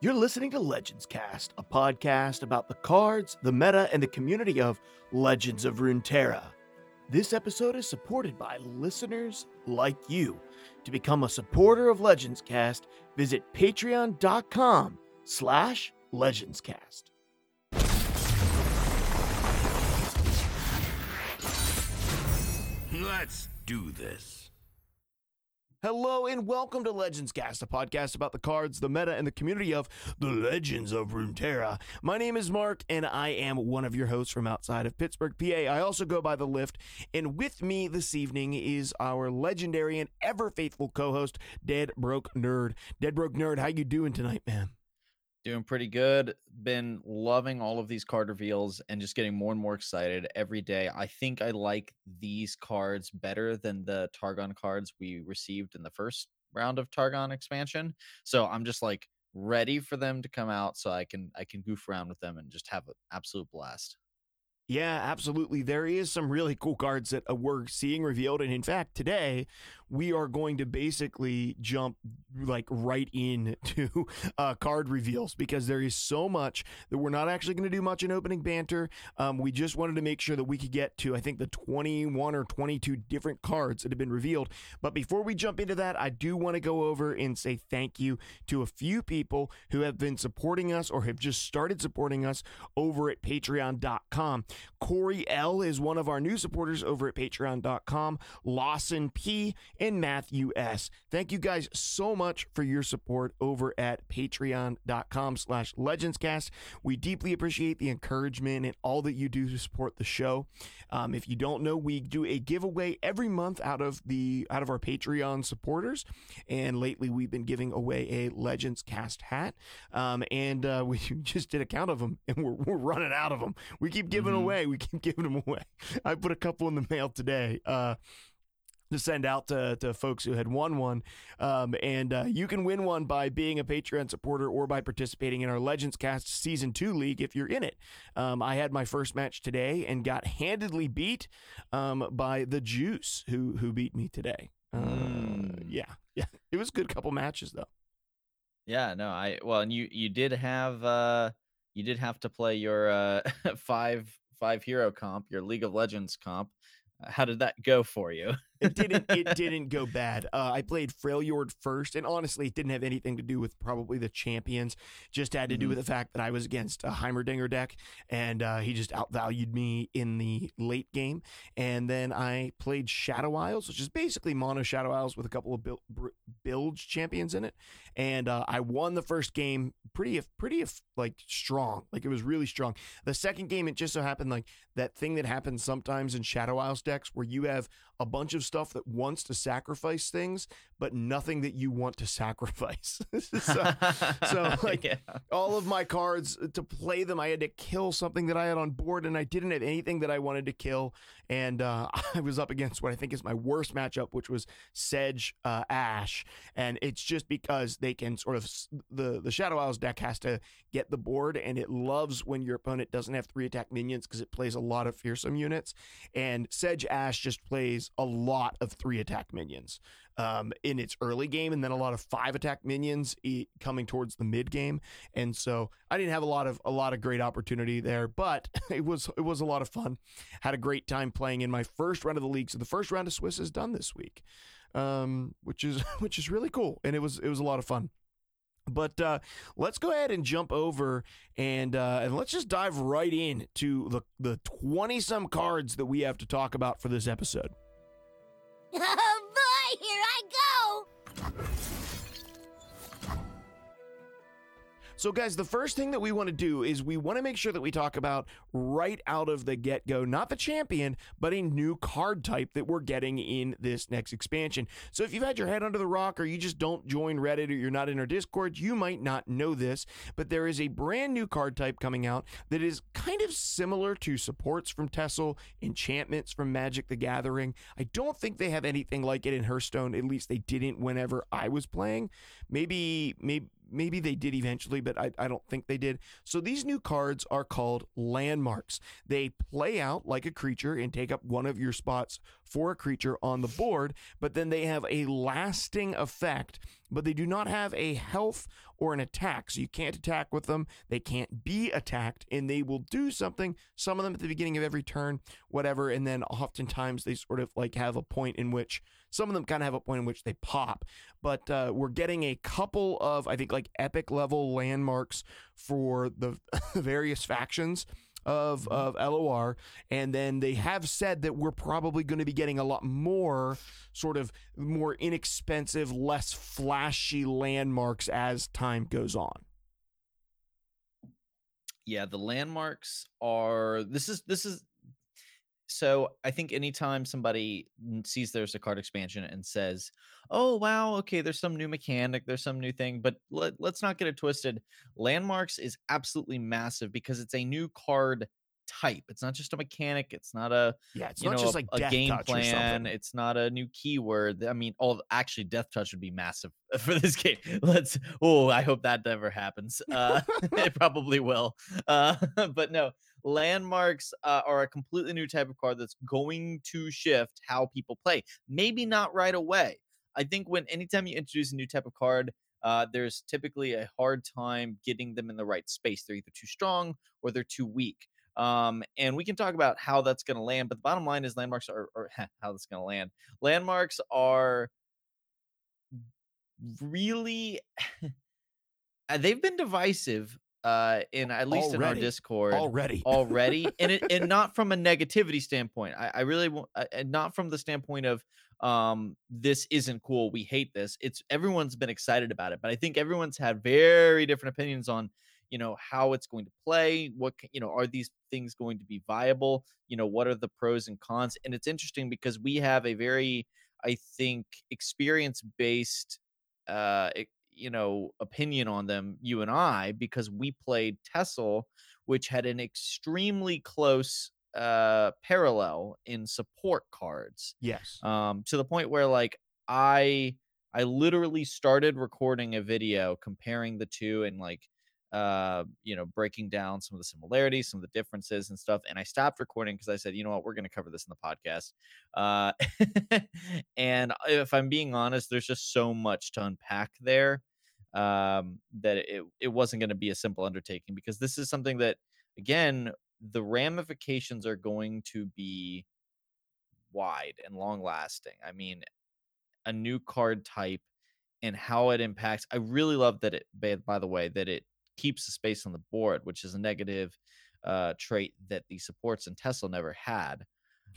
You're listening to Legends Cast, a podcast about the cards, the meta, and the community of Legends of Runeterra. This episode is supported by listeners like you. To become a supporter of Legends Cast, visit patreon.com slash legendscast. Let's do this. Hello and welcome to Legends Cast, a podcast about the cards, the meta, and the community of the Legends of Runeterra. My name is Mark, and I am one of your hosts from outside of Pittsburgh, PA. I also go by the Lift, and with me this evening is our legendary and ever faithful co-host, Dead Broke Nerd. Dead Broke Nerd, how you doing tonight, man? Doing pretty good. Been loving all of these card reveals and just getting more and more excited every day. I think I like these cards better than the Targon cards we received in the first round of Targon expansion. So I'm just like ready for them to come out so I can I can goof around with them and just have an absolute blast. Yeah, absolutely. There is some really cool cards that uh, we're seeing revealed. And in fact, today we are going to basically jump like right into uh, card reveals because there is so much that we're not actually going to do much in opening banter. Um, we just wanted to make sure that we could get to, I think, the 21 or 22 different cards that have been revealed. But before we jump into that, I do want to go over and say thank you to a few people who have been supporting us or have just started supporting us over at patreon.com. Corey L is one of our new supporters over at patreon.com. Lawson P and Matthew S. Thank you guys so much for your support over at patreon.com slash legendscast. We deeply appreciate the encouragement and all that you do to support the show. Um, if you don't know, we do a giveaway every month out of the out of our Patreon supporters. And lately we've been giving away a Legends Cast hat. Um, and uh, we just did a count of them and we're, we're running out of them. We keep giving Mhm. away. We keep giving them away. I put a couple in the mail today. Uh, to send out to, to folks who had won one. Um, and uh, you can win one by being a Patreon supporter or by participating in our Legends Cast Season 2 League if you're in it. Um, I had my first match today and got handedly beat um, by the Juice, who, who beat me today. Uh, Mm. Yeah, yeah. It was a good couple matches, though. Yeah, no, I well, and you you did have uh you did have to play your uh five five hero comp, your League of Legends comp. How did that go for you? it didn't it didn't go bad. Uh, I played Freljord first, and honestly, it didn't have anything to do with probably the champions. Just had to do Mhm. with the fact that I was against a Heimerdinger deck, and uh, he just outvalued me in the late game. And then I played Shadow Isles, which is basically mono Shadow Isles with a couple of bil- br- bilge champions in it, and uh, I won the first game pretty pretty like strong, like it was really strong. The second game, it just so happened like that thing that happens sometimes in Shadow Isles decks where you have a bunch of stuff that wants to sacrifice things, but nothing that you want to sacrifice. so, so, like, yeah. all of my cards uh, to play them, I had to kill something that I had on board, and I didn't have anything that I wanted to kill. And uh, I was up against what I think is my worst matchup, which was Sedge uh, Ashe, and it's just because they can sort of the the Shadow Isles deck has to get the board, and it loves when your opponent doesn't have three attack minions because it plays a lot of fearsome units, and Sedge Ashe just plays a lot of three attack minions um, in its early game, and then a lot of five attack minions e- coming towards the mid game. And so I didn't have a lot of a lot of great opportunity there, but it was it was a lot of fun. Had a great time playing in my first round of the league. So the first round of Swiss is done this week, um, which is which is really cool, and it was it was a lot of fun. But uh, let's go ahead and jump over and uh, and let's just dive right in to the the twenty some cards that we have to talk about for this episode. Here I go! So, guys, the first thing that we want to do is we want to make sure that we talk about right out of the get go, not the champion, but a new card type that we're getting in this next expansion. So, if you've had your head under the rock or you just don't join Reddit or you're not in our Discord, you might not know this, but there is a brand new card type coming out that is kind of similar to supports from Tessel, enchantments from Magic the Gathering. I don't think they have anything like it in Hearthstone, at least they didn't whenever I was playing. Maybe, maybe maybe they did eventually, but I, I don't think they did. So these new cards are called landmarks. They play out like a creature and take up one of your spots for a creature on the board, but then they have a lasting effect but they do not have a health or an attack. So you can't attack with them. They can't be attacked, and they will do something. Some of them at the beginning of every turn, whatever. And then oftentimes they sort of like have a point in which some of them kind of have a point in which they pop. But uh, we're getting a couple of, I think, like epic level landmarks for the various factions of mm-hmm. of LOR, and then they have said that we're probably going to be getting a lot more sort of more inexpensive, less flashy landmarks as time goes on. Yeah, the landmarks are this is this is so I think anytime somebody sees there's a card expansion and says, "Oh wow, okay, there's some new mechanic, there's some new thing," but let, let's not get it twisted. Landmarks is absolutely massive because it's a new card type. It's not just a mechanic. It's not a Yeah, it's you not know just a, like a game plan. something. It's not a new keyword. I mean, all actually, death touch would be massive for this game. Let's. Oh, I hope that never happens. Uh, it probably will. Uh, but no, landmarks uh, are a completely new type of card that's going to shift how people play. Maybe not right away. I think when anytime you introduce a new type of card, uh, there's typically a hard time getting them in the right space. They're either too strong or they're too weak. Um, and we can talk about how that's going to land. But the bottom line is landmarks are, or how that's going to land. Landmarks are really, they've been divisive uh, in at least in our Discord already. already and it and not from a negativity standpoint i, I really want uh, and not from the standpoint of um this isn't cool we hate this it's everyone's been excited about it but i think everyone's had very different opinions on you know how it's going to play what you know are these things going to be viable you know what are the pros and cons and it's interesting because we have a very i think experience based uh you know opinion on them you and i because we played Tessel which had an extremely close uh parallel in support cards. Yes. um to the point where like i i literally started recording a video comparing the two and like uh you know breaking down some of the similarities some of the differences and stuff and i stopped recording because i said you know what? We're going to cover this in the podcast. Uh and if i'm being honest there's just so much to unpack there um that it, it wasn't going to be a simple undertaking because this is something that again the ramifications are going to be wide and long lasting i mean a new card type and how it impacts i really love that it by, the way that it keeps the space on the board which is a negative uh trait that the supports in tesla never had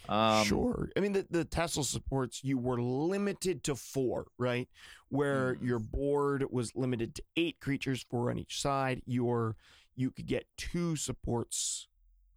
um sure. I mean, the, the Tesla supports you were limited to four, right? Where Mhm. your board was limited to eight creatures, four on each side. Your you could get two supports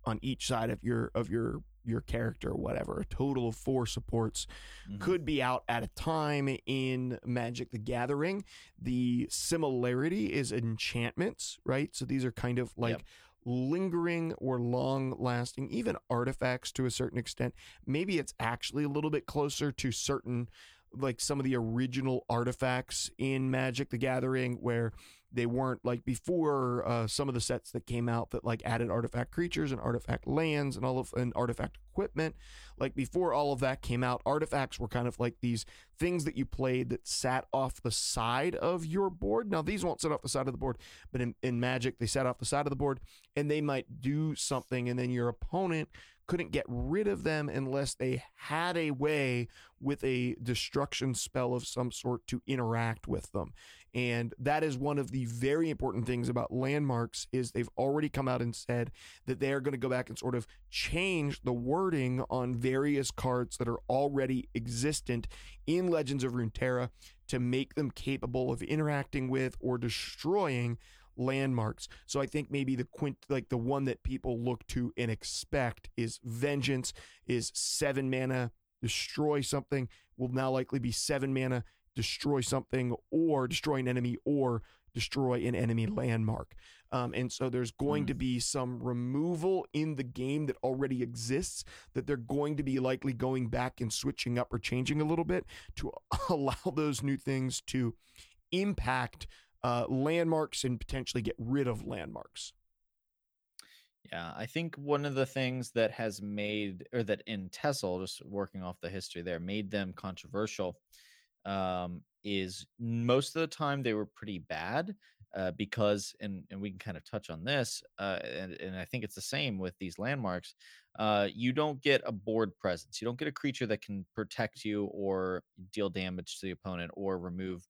on each side of your of your your character or whatever. A total of four supports mhm. could be out at a time in Magic the Gathering. The similarity is enchantments, right? So these are kind of like Yep. Lingering or long lasting, even artifacts to a certain extent. Maybe it's actually a little bit closer to certain, like some of the original artifacts in Magic the Gathering, where they weren't like before uh, some of the sets that came out that like added artifact creatures and artifact lands and all of and artifact equipment like before all of that came out artifacts were kind of like these things that you played that sat off the side of your board. Now these won't sit off the side of the board but in, in magic they sat off the side of the board and they might do something and then your opponent couldn't get rid of them unless they had a way with a destruction spell of some sort to interact with them and that is one of the very important things about landmarks is they've already come out and said that they are going to go back and sort of change the wording on various cards that are already existent in Legends of Runeterra to make them capable of interacting with or destroying landmarks. So I think maybe the quint like the one that people look to and expect is vengeance is 7 mana destroy something will now likely be 7 mana destroy something or destroy an enemy or destroy an enemy landmark. Um, and so there's going Mm. to be some removal in the game that already exists that they're going to be likely going back and switching up or changing a little bit to allow those new things to impact uh, landmarks and potentially get rid of landmarks. Yeah, I think one of the things that has made, or that in Tessel, just working off the history there, made them controversial, um, is most of the time they were pretty bad uh, because and and we can kind of touch on this uh, and and I think it's the same with these landmarks. Uh, you don't get a board presence. You don't get a creature that can protect you or deal damage to the opponent or remove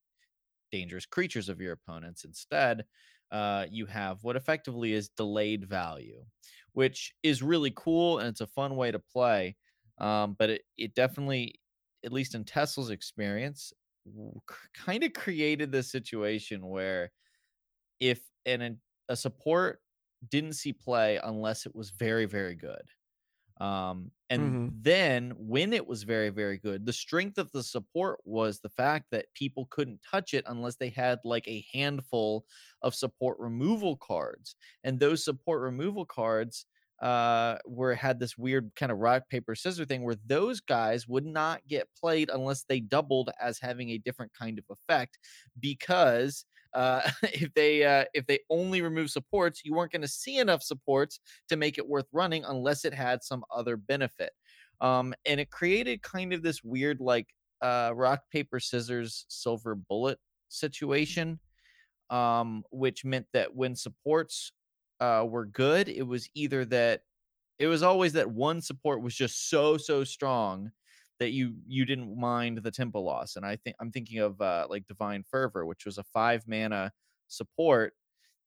dangerous creatures of your opponents. Instead, uh, you have what effectively is delayed value, which is really cool and it's a fun way to play. Um, but it, it definitely, at least in Tesla's experience, kind of created this situation where if an a support didn't see play unless it was very very good um and Mhm. then when it was very very good the strength of the support was the fact that people couldn't touch it unless they had like a handful of support removal cards and those support removal cards uh were had this weird kind of rock paper scissor thing where those guys would not get played unless they doubled as having a different kind of effect because uh if they uh if they only remove supports you weren't going to see enough supports to make it worth running unless it had some other benefit. Um and it created kind of this weird like uh rock paper scissors silver bullet situation um which meant that when supports uh were good it was either that it was always that one support was just so so strong that you you didn't mind the tempo loss and i think i'm thinking of uh like divine fervor which was a five mana support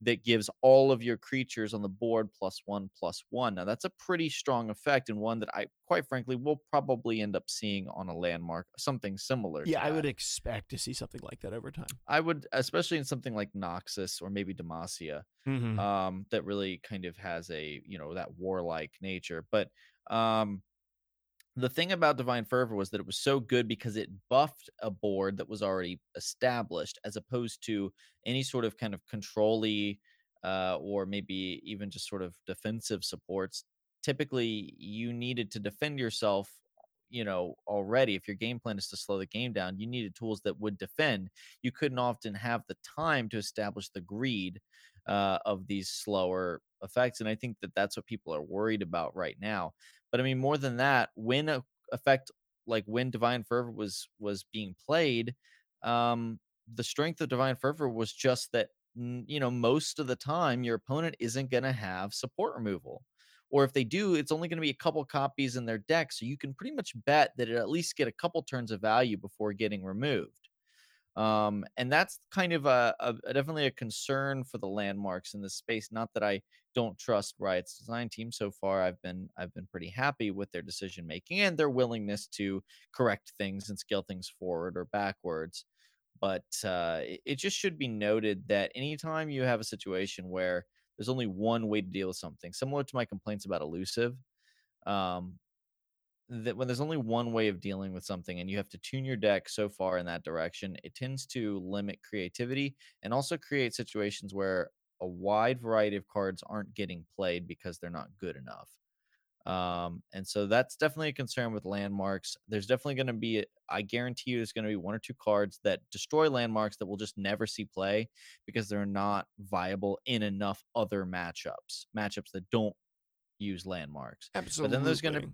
that gives all of your creatures on the board plus one plus one now that's a pretty strong effect and one that i quite frankly will probably end up seeing on a landmark something similar Yeah, I would expect to see something like that over time. i would especially in something like noxus or maybe demacia Mhm. um that really kind of has a you know that warlike nature but um the thing about divine fervor was that it was so good because it buffed a board that was already established as opposed to any sort of kind of controlly uh, or maybe even just sort of defensive supports. Typically you needed to defend yourself you know already. If your game plan is to slow the game down you needed tools that would defend. You couldn't often have the time to establish the greed uh, of these slower effects and i think that that's what people are worried about right now but i mean more than that when a effect like when divine fervor was was being played um the strength of divine fervor was just that you know most of the time your opponent isn't going to have support removal or if they do it's only going to be a couple copies in their deck so you can pretty much bet that it at least get a couple turns of value before getting removed um, and that's kind of a, a definitely a concern for the landmarks in this space not that i don't trust riot's design team so far i've been i've been pretty happy with their decision making and their willingness to correct things and scale things forward or backwards but uh, it, it just should be noted that anytime you have a situation where there's only one way to deal with something similar to my complaints about elusive um, that when there's only one way of dealing with something and you have to tune your deck so far in that direction, it tends to limit creativity and also create situations where a wide variety of cards aren't getting played because they're not good enough. Um, and so that's definitely a concern with landmarks. There's definitely going to be, I guarantee you, there's going to be one or two cards that destroy landmarks that will just never see play because they're not viable in enough other matchups, matchups that don't use landmarks Absolutely. But then there's gonna-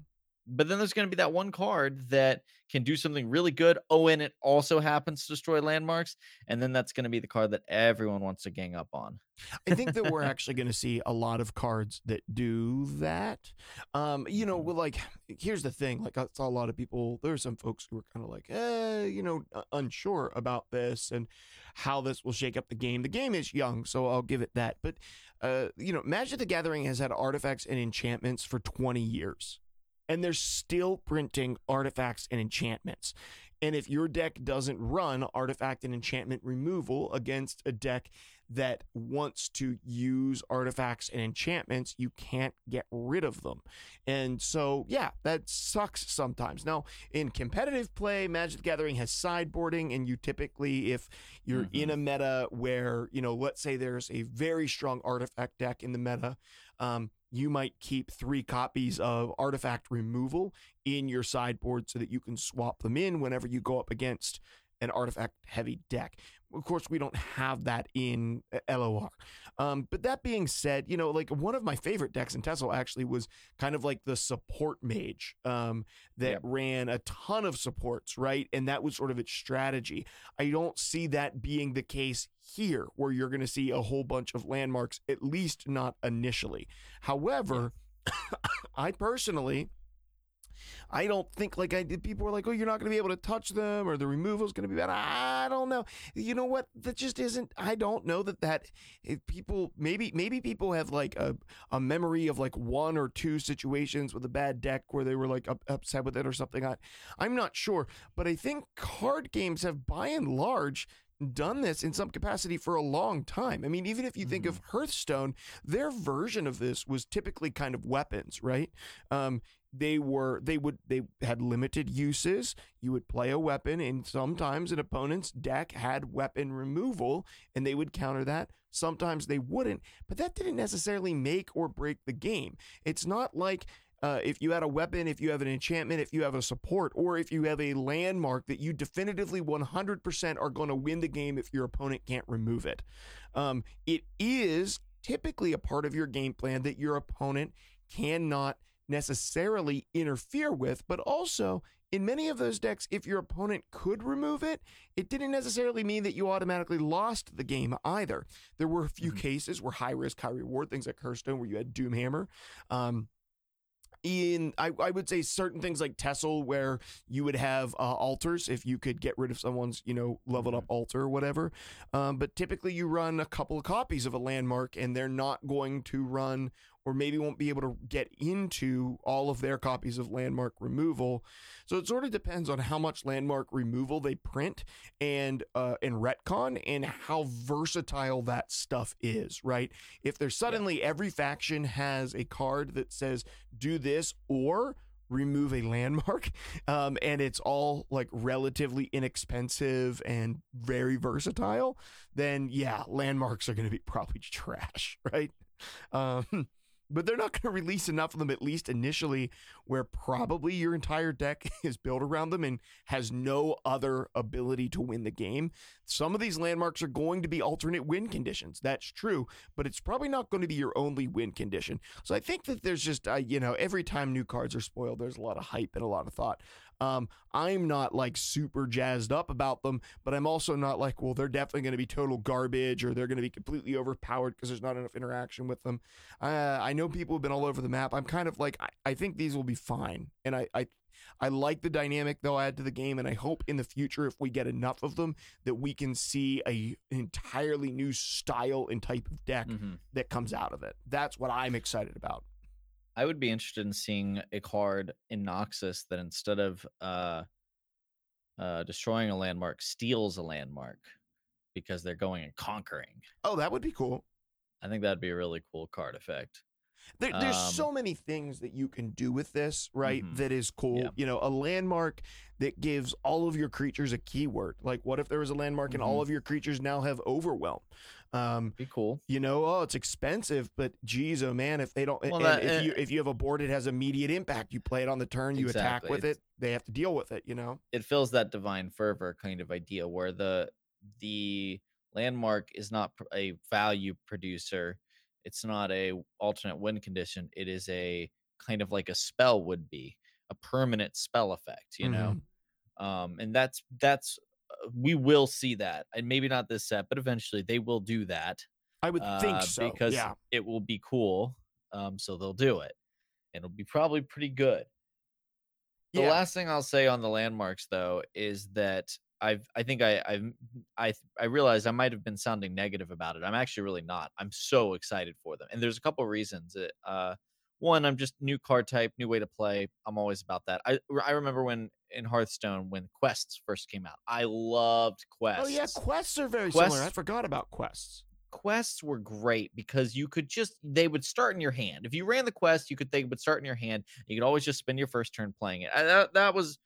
but then there's going to be that one card that can do something really good. Oh, and it also happens to destroy landmarks. And then that's going to be the card that everyone wants to gang up on. I think that we're actually going to see a lot of cards that do that. Um, you know, well, like here's the thing: like I saw a lot of people. There are some folks who were kind of like, eh, you know, uh, unsure about this and how this will shake up the game. The game is young, so I'll give it that. But uh, you know, Magic the Gathering has had artifacts and enchantments for 20 years, and they're still printing artifacts and enchantments. And if your deck doesn't run artifact and enchantment removal against a deck that wants to use artifacts and enchantments, you can't get rid of them. And so, yeah, that sucks sometimes. Now, in competitive play, Magic the Gathering has sideboarding, and you typically, if you're in a meta where, you know, let's say there's a very strong artifact deck in the meta, um, you might keep three copies of artifact removal in your sideboard so that you can swap them in whenever you go up against an artifact heavy deck. Of course, we don't have that in uh, LOR. Um, but that being said, you know, like one of my favorite decks in Tesla actually was kind of like the support mage um, that ran a ton of supports, right? And that was sort of its strategy. I don't see that being the case here, where you're going to see a whole bunch of landmarks, at least not initially. However, I personally. I don't think like I did. People were like, "Oh, you're not going to be able to touch them, or the removal is going to be bad." I don't know. You know what? That just isn't. I don't know that that if people maybe maybe people have like a a memory of like one or two situations with a bad deck where they were like up, upset with it or something. I I'm not sure, but I think card games have by and large done this in some capacity for a long time. I mean, even if you think of Hearthstone, their version of this was typically kind of weapons, right? Um, they were they would they had limited uses. You would play a weapon, and sometimes an opponent's deck had weapon removal, and they would counter that. Sometimes they wouldn't, but that didn't necessarily make or break the game. It's not like uh, if you had a weapon, if you have an enchantment, if you have a support, or if you have a landmark that you definitively 100% are going to win the game if your opponent can't remove it. Um, it is typically a part of your game plan that your opponent cannot necessarily interfere with, but also in many of those decks, if your opponent could remove it, it didn't necessarily mean that you automatically lost the game either. There were a few Mhm. cases where high risk, high reward, things like Hearthstone, where you had Doomhammer. Um, in I, I would say certain things like Tessel where you would have uh, altars if you could get rid of someone's you know leveled up altar or whatever. Um, but typically you run a couple of copies of a landmark and they're not going to run or maybe won't be able to get into all of their copies of landmark removal. So it sort of depends on how much landmark removal they print and uh, and retcon and how versatile that stuff is right? If there's suddenly every faction has a card that says do this or remove a landmark um, and it's all like relatively inexpensive and very versatile then yeah landmarks are going to be probably trash right? Um, but they're not going to release enough of them at least initially where probably your entire deck is built around them and has no other ability to win the game some of these landmarks are going to be alternate win conditions that's true but it's probably not going to be your only win condition so I think that there's just, uh, you know, every time new cards are spoiled, there's a lot of hype and a lot of thought. Um, I'm not like super jazzed up about them, but I'm also not like, well, they're definitely going to be total garbage or they're going to be completely overpowered because there's not enough interaction with them. Uh, I know people have been all over the map. I'm kind of like, I, I think these will be fine. And I, I, I like the dynamic they'll add to the game, and I hope in the future, if we get enough of them, that we can see a an entirely new style and type of deck Mhm. that comes out of it. That's what I'm excited about. I would be interested in seeing a card in Noxus that instead of uh, uh, destroying a landmark, steals a landmark because they're going and conquering. Oh, that would be cool. I think that'd be a really cool card effect. There, there's Um, so many things that you can do with this, right? Mhm. That is cool. Yeah. You know, a landmark that gives all of your creatures a keyword. Like, what if there was a landmark and all Mhm. of your creatures now have overwhelm? Um, Be cool. you know, oh, it's expensive, but geez, oh man, if they don't, Well, and that- if uh, you if you have a board, it has immediate impact. You play it on the turn, you attack with It's- it. They have to deal with it. You know. It fills that divine fervor kind of idea where the the landmark is not a value producer. It's not a alternate win condition. It is a kind of like a spell would be a permanent spell effect. You know. Mm-hmm. um and that's that's we will see that and maybe not this set but eventually they will do that I would think uh, so. because yeah. it will be cool um so they'll do it and it'll be probably pretty good the Yeah. last thing i'll say on the landmarks though is that i've i think i i've i i realized i might have been sounding negative about it i'm actually really not i'm so excited for them and there's a couple reasons It, uh one i'm just new card type new way to play i'm always about that i i remember when in hearthstone when quests first came out i loved quests Oh yeah, quests are very Quests- similar. I forgot about quests. quests were great because you could just they would start in your hand. If you ran the quest, you could they would start in your hand. You could always just spend your first turn playing it. I, that, that was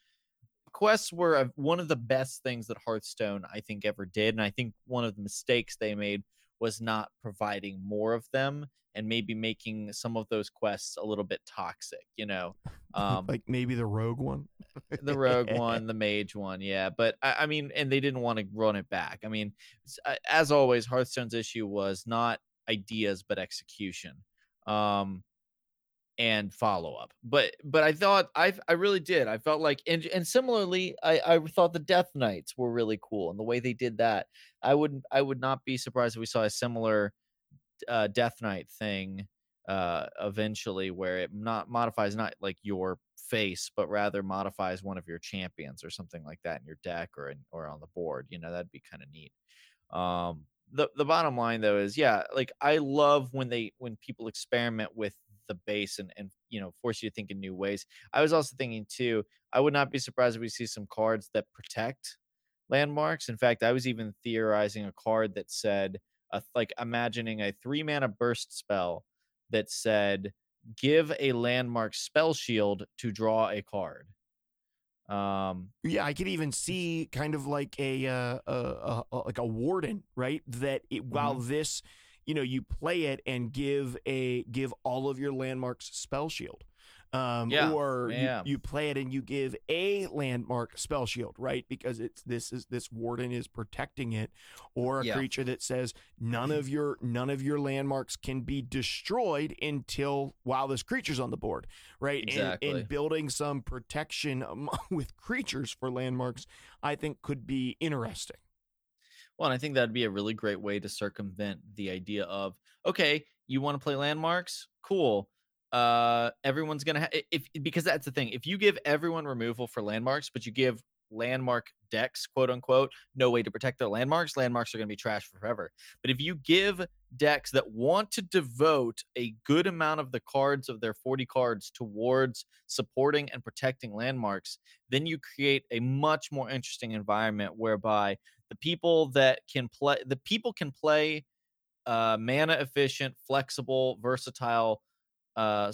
quests were a, one of the best things that Hearthstone I think ever did, and I think one of the mistakes they made was not providing more of them and maybe making some of those quests a little bit toxic. You know, um, like maybe the rogue one. the rogue one, the mage one, yeah. But I, I mean, and they didn't want to run it back. I mean, as always, Hearthstone's issue was not ideas but execution. Um, and follow up. But but I thought I I really did. I felt like and and similarly, I I thought the Death Knights were really cool and the way they did that. I wouldn't I would not be surprised if we saw a similar uh, Death Knight thing uh eventually where it not modifies not like your face but rather modifies one of your champions or something like that in your deck or in, or on the board you know that'd be kind of neat. Um the the bottom line though is yeah like i love when they when people experiment with the base and and you know force you to think in new ways. I was also thinking too i would not be surprised if we see some cards that protect landmarks. In fact i was even theorizing a card that said a, like imagining a three mana burst spell that said give a landmark spell shield to draw a card um Yeah, I could even see kind of like a uh, a, a, like a warden, right? That it, while Mm-hmm. this, you know, you play it and give a give all of your landmarks spell shield. Um, Yeah, or you, you play it and you give a landmark spell shield, right? Because it's this is this warden is protecting it, or a Yeah. creature that says none of your none of your landmarks can be destroyed until while this creature's on the board, right? And- Exactly. and building some protection with creatures for landmarks, I think could be interesting. Well, and I think that'd be a really great way to circumvent the idea of okay, you want to play landmarks, cool. Uh, everyone's gonna ha- if because that's the thing. If you give everyone removal for landmarks, but you give landmark decks, quote unquote, no way to protect their landmarks, landmarks are gonna be trash forever. But if you give decks that want to devote a good amount of the cards of their 40 cards towards supporting and protecting landmarks, then you create a much more interesting environment whereby the people that can play the people can play uh mana efficient flexible versatile uh,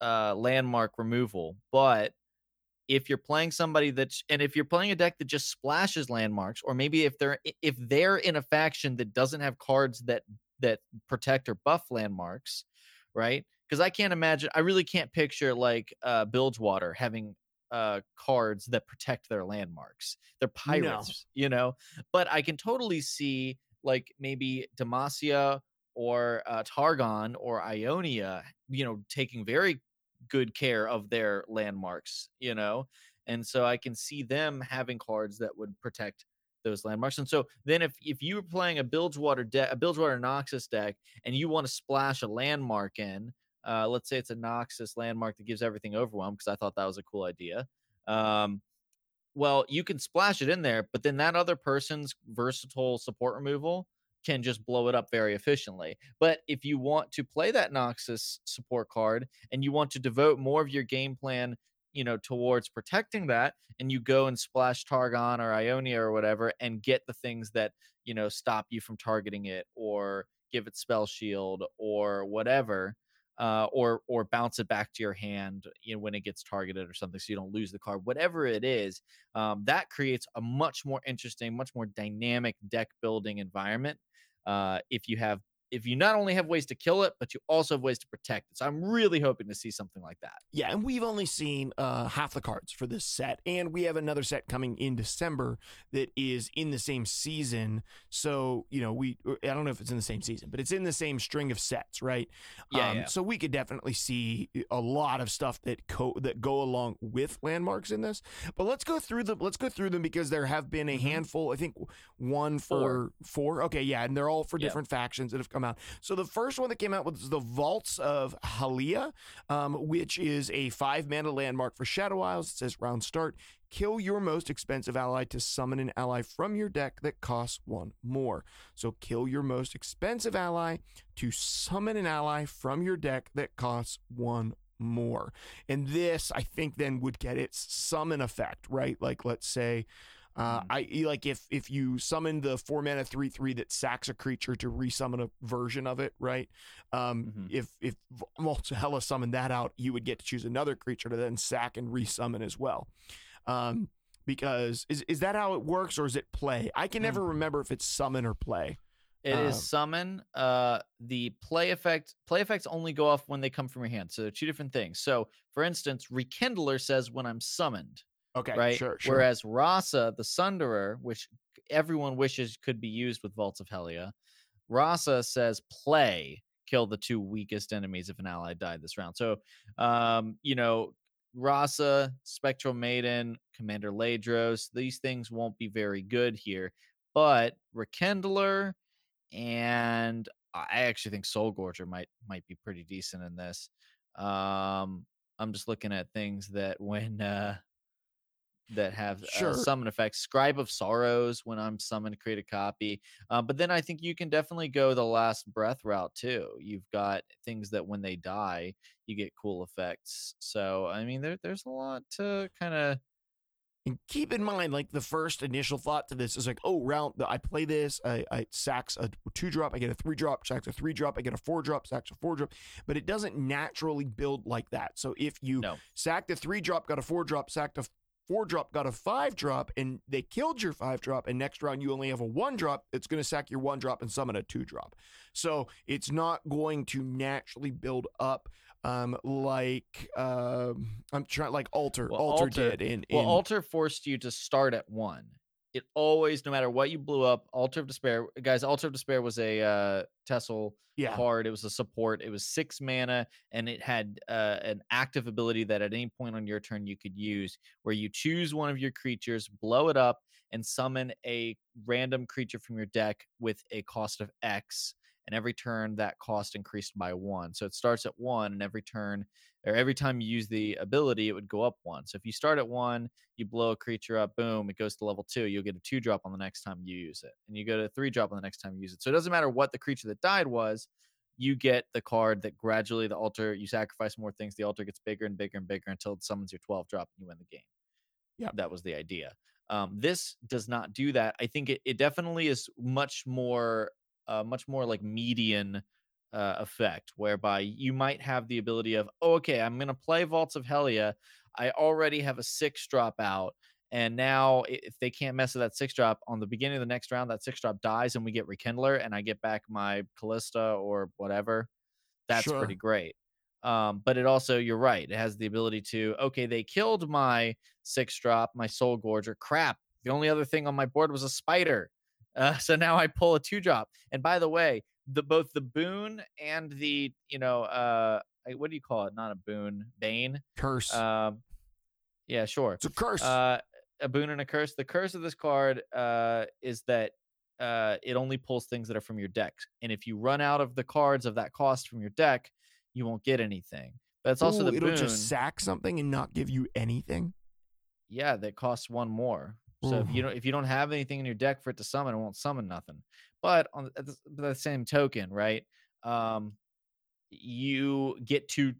uh landmark removal but if you're playing somebody that's and if you're playing a deck that just splashes landmarks or maybe if they're if they're in a faction that doesn't have cards that that protect or buff landmarks right? Because i can't imagine i really can't picture like uh bilgewater having uh cards that protect their landmarks. They're pirates you know? But i can totally see like maybe demacia or uh, targon or ionia you know taking very good care of their landmarks you know and so i can see them having cards that would protect those landmarks and so then if if you were playing a bilgewater deck a bilgewater noxus deck and you want to splash a landmark in uh, let's say it's a noxus landmark that gives everything overwhelm because i thought that was a cool idea um, well you can splash it in there but then that other person's versatile support removal can just blow it up very efficiently. But if you want to play that noxus support card and you want to devote more of your game plan you know towards protecting that and you go and splash targon or ionia or whatever and get the things that you know stop you from targeting it or give it spell shield or whatever uh, or or bounce it back to your hand you know when it gets targeted or something so you don't lose the card whatever it is um, that creates a much more interesting much more dynamic deck building environment uh, if you have if you not only have ways to kill it but you also have ways to protect it so i'm really hoping to see something like that Yeah, and we've only seen uh, half the cards for this set, and we have another set coming in December that is in the same season. So you know, we I don't know if it's in the same season, but it's in the same string of sets, right? Yeah, yeah. So we could definitely see a lot of stuff that co- that go along with landmarks in this. But let's go through them. Let's go through them because there have been a Mhm. handful. I think one for Four. four. Okay, yeah, and they're all for Yep. different factions that have come out. So the first one that came out was the Vaults of Helia, um, which is a five mana landmark for Shadow Isles. It says round start. Kill your most expensive ally to summon an ally from your deck that costs one more. So kill your most expensive ally to summon an ally from your deck that costs one more. And this, I think, then would get its summon effect, right? Like, let's say. Uh, Mhm. I like if if you summon the four mana three three that sacks a creature to resummon a version of it, right? Um, Mhm. If if Helia summoned that out, you would get to choose another creature to then sack and resummon as well. Um, because is is that how it works or is it play? I can never remember if it's summon or play. It is Um, summon. Uh, the play effect play effects only go off when they come from your hand. So they're two different things. So, for instance, Rekindler says when I'm summoned, Okay, right? sure, sure. Whereas Rhasa, the Sunderer, which everyone wishes could be used with Vaults of Helia, Rhasa says play, kill the two weakest enemies if an ally died this round. So, um, you know, Rhasa, Spectral Maiden, Commander Ladros, these things won't be very good here. But Rekindler and I actually think Soul Gorger might might be pretty decent in this. Um, I'm just looking at things that when uh that have Sure. uh, summon effects. Scribe of Sorrows when I'm summoned, create a copy. Uh, but then I think you can definitely go the last breath route too. You've got things that when they die, you get cool effects. So I mean, there there's a lot to kind of And keep in mind, like the first initial thought to this is like, oh, round. I play this. I, I sacks a two drop. I get a three drop. Sacks a three drop. I get a four drop. Sacks a four drop. But it doesn't naturally build like that. So if you No. sacked a three drop, got a four drop, sacked a four drop, got a five drop, and they killed your five drop, and next round you only have a one drop, it's going to sack your one drop and summon a two drop. So it's not going to naturally build up. Um, like um, I'm trying like alter, Well, alter, Alter- did in, Well, in Alter forced you to start at one. It always, no matter what you blew up, Altar of Despair, guys. Altar of Despair was a uh, Tessel yeah, card. It was a support. It was six mana, and it had uh, an active ability that at any point on your turn you could use, where you choose one of your creatures, blow it up, and summon a random creature from your deck with a cost of X. And every turn that cost increased by one. So it starts at one, and every turn or every time you use the ability, it would go up one. So if you start at one, you blow a creature up, boom, it goes to level two. You'll get a two drop on the next time you use it, and you go to a three drop on the next time you use it. So it doesn't matter what the creature that died was. You get the card that gradually the altar. You sacrifice more things. The altar gets bigger and bigger and bigger until it summons your twelve drop and you win the game. Yeah. that was the idea. Um, this does not do that. I think it, it definitely is much more, uh, much more like median uh, effect, whereby you might have the ability of, oh, okay, I'm going to play Vaults of Helia. I already have a six drop out. And now, if they can't mess with that six drop on the beginning of the next round, that six drop dies and we get Rekindler and I get back my Kalista or whatever. That's Sure. pretty great. Um, but it also, you're right, it has the ability to, okay, they killed my six drop, my Soul Gorger. Crap. The only other thing on my board was a spider. Uh, so now I pull a two drop. And by the way, the both the boon and the you know uh what do you call it? Not a boon, bane. curse. Um, yeah, sure. it's a curse. Uh, a boon and a curse. The curse of this card uh is that uh it only pulls things that are from your deck, and if you run out of the cards of that cost from your deck, you won't get anything. But it's also Ooh, the it'll boon. just sack something and not give you anything. yeah, that costs one more. So if you don't if you don't have anything in your deck for it to summon, it won't summon nothing. But on the, at the, same token, right? Um, you get to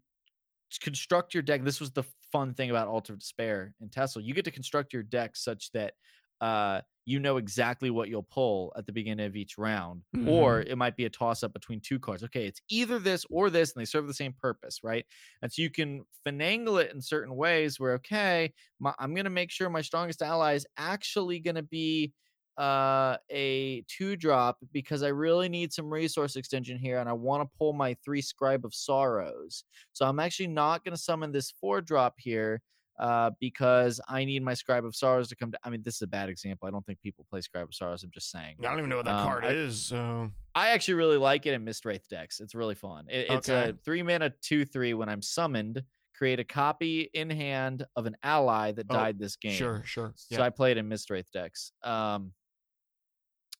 construct your deck. This was the fun thing about Altar of Despair and Tessel. You get to construct your deck such that uh, you know exactly what you'll pull at the beginning of each round, or it might be a toss up between two cards. Okay, it's either this or this, and they serve the same purpose, right? And so you can finagle it in certain ways where, okay, my, I'm going to make sure my strongest ally is actually going to be uh a two drop because I really need some resource extension here and I want to pull my three scribe of sorrows. So I'm actually not going to summon this four drop here uh because I need my scribe of sorrows to come to I mean this is a bad example. I don't think people play scribe of sorrows. I'm just saying. I don't even know what that Um, card I- is. So I actually really like it in Mistwraith decks. It's really fun. It, it's a Okay. three mana two three. When I'm summoned, create a copy in hand of an ally that Oh, died this game. sure, sure. So Yeah. I played in Mistwraith decks. Um,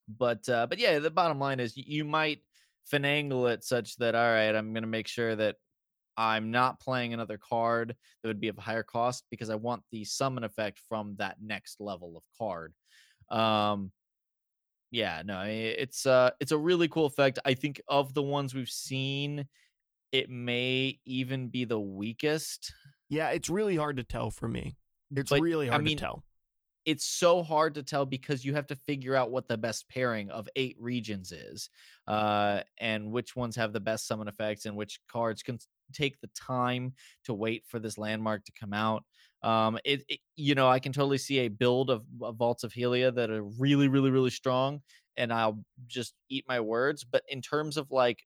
but uh, but yeah, the bottom line is y- you might finagle it such that all right, I'm gonna make sure that I'm not playing another card that would be of a higher cost because I want the summon effect from that next level of card. Um, yeah, no, it's uh, it's a really cool effect. I think of the ones we've seen, it may even be the weakest. yeah, it's really hard to tell for me. It's But, really I hard mean, to tell. it's so hard to tell because you have to figure out what the best pairing of eight regions is uh and which ones have the best summon effects and which cards can take the time to wait for this landmark to come out um it, it- you know i can totally see a build of, of vaults of helia that are really really really strong and I'll just eat my words. But in terms of like,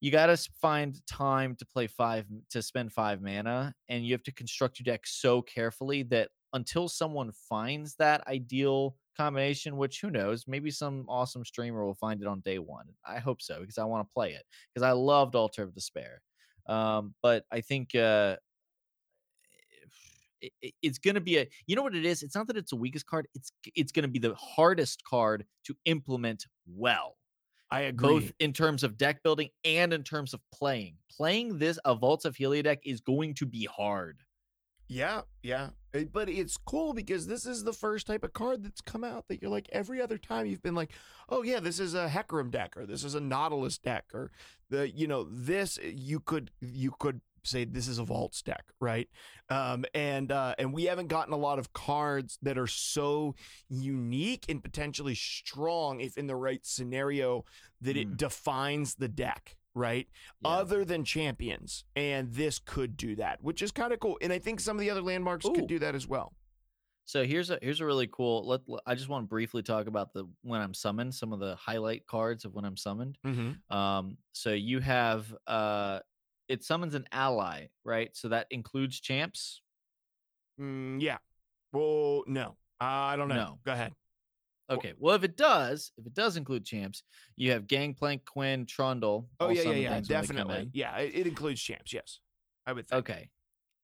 you got to find time to play five to spend five mana, and you have to construct your deck so carefully that until someone finds that ideal combination, which who knows, maybe some awesome streamer will find it on day one. I hope so because I want to play it because I loved Altar of Despair. Um, but I think uh, it, it- it's going to be a you know what it is it's not that it's the weakest card it's it's going to be the hardest card to implement well I agree. both in terms of deck building and in terms of playing playing this a vaults of helia deck is going to be hard Yeah, yeah. Uh, But it's cool because this is the first type of card that's come out that you're like every other time you've been like, oh yeah, this is a Hecarim deck or this is a Nautilus deck or the you know this uh, you could you could say this is a Vaults deck, right? Um, and uh, and we haven't gotten a lot of cards that are so unique and potentially strong if in the right scenario that it Mm. defines the deck, right? Yeah. other than champions. And this could do that, which is kind of cool. And I think some of the other landmarks Ooh. could do that as well. so here's a here's a really cool let, i just want to briefly talk about the when i'm summoned some of the highlight cards of when i'm summoned Mm-hmm. Um, so you have uh it summons an ally, right? So that includes champs. Mm, yeah. Well, no. I don't know. No. Go ahead. Okay. Well, if it does, if it does include champs, you have Gangplank, Quinn, Trundle. Oh yeah, yeah, yeah. things when they come Definitely. Yeah, it, it includes champs. Yes, I would think. Okay.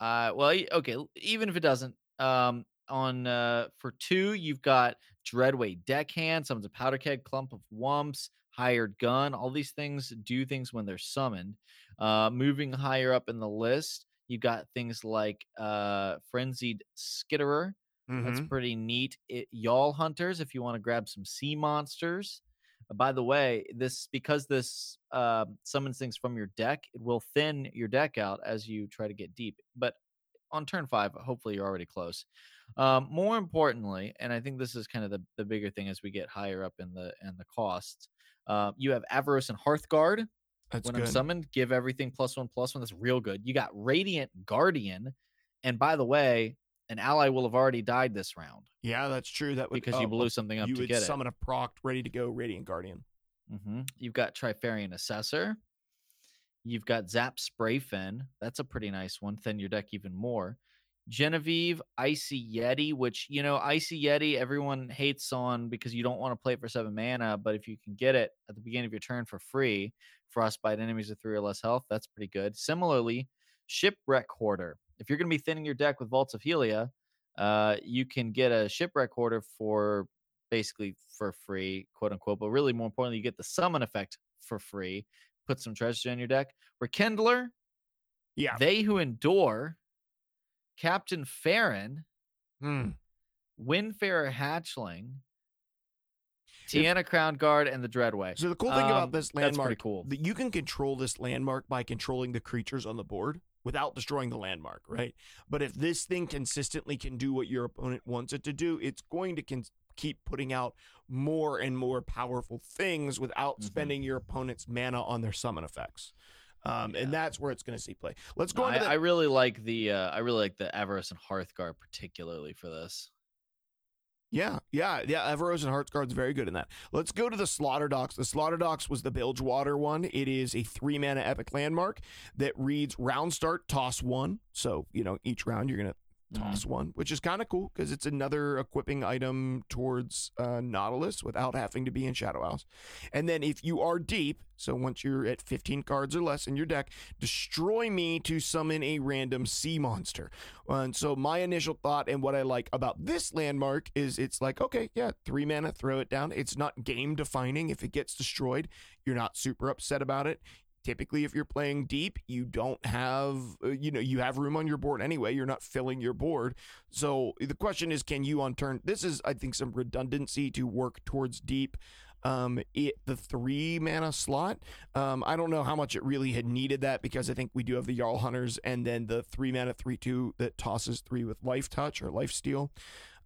Uh, well, okay. Even if it doesn't, um, on uh for two, you've got Dreadway Deckhand, summons a powder keg, Clump of Whumps, hired gun. All these things do things when they're summoned. Uh, moving higher up in the list, you've got things like uh frenzied skitterer. That's Mhm. pretty neat. It, Jaull Hunters, if you want to grab some sea monsters. Uh, By the way, this because this uh, summons things from your deck, it will thin your deck out as you try to get deep. But on turn five, hopefully you're already close. Um, more importantly, and I think this is kind of the, the bigger thing as we get higher up in the in the costs. Uh, you have Avarosan Hearthguard. That's when good. I'm summoned, give everything plus one plus one. That's real good. You got Radiant Guardian, and by the way, an ally will have already died this round yeah, that's true. That would because you oh, blew something up You to would get summon a proc ready to go, Radiant Guardian. it. hmm You've got Trifarian Assessor. You've got Zap Spray Sprayfin. That's a pretty nice one. Thin your deck even more. Genevieve, Icy Yeti, which, you know, Icy Yeti, everyone hates on because you don't want to play it for seven mana. But if you can get it at the beginning of your turn for free, frostbite enemies with three or less health, that's pretty good. Similarly, Shipwreck Hoarder. If you're going to be thinning your deck with Vaults of Helia, uh, you can get a Shipwreck Hoarder for basically for free, quote unquote. But really, more importantly, you get the summon effect for free. Put some treasure in your deck. Rekindler, Yeah. they who endure, Captain Farron, Hmm. Windfarer Hatchling, Tianna Crownguard, and the Dreadway. So the cool thing Um, about this landmark, cool. that you can control this landmark by controlling the creatures on the board without destroying the landmark, right? But if this thing consistently can do what your opponent wants it to do, it's going to con- keep putting out more and more powerful things without Mhm. spending your opponent's mana on their summon effects. Um, Yeah. And that's where it's going to see play. Let's go No, on I, to the I really like the uh, I really like the Avarosan Hearthguard particularly for this. Yeah, yeah, yeah. Avarosan Hearthguard's very good in that. Let's go to the Slaughter Docks. The Slaughter Docks was the Bilgewater one. It is a three mana epic landmark that reads round start, toss one. So, you know, each round you're going to Toss one, which is kind of cool because it's another equipping item towards uh, Nautilus without having to be in Shadow Isles. And then if you are deep, so once you're at 15 cards or less in your deck, destroy me to summon a random sea monster. And so my initial thought and what I like about this landmark is it's like, okay, yeah, three mana, throw it down. It's not game defining. If it gets destroyed, you're not super upset about it. Typically, if you're playing deep, you don't have, uh, you know, you have room on your board anyway. You're not filling your board. So the question is, can you on turn? This is, I think, some redundancy to work towards deep. Um, it the three mana slot. Um, I don't know how much it really had needed that because I think we do have the Jaull Hunters and then the three mana three two that tosses three with life touch or life steal.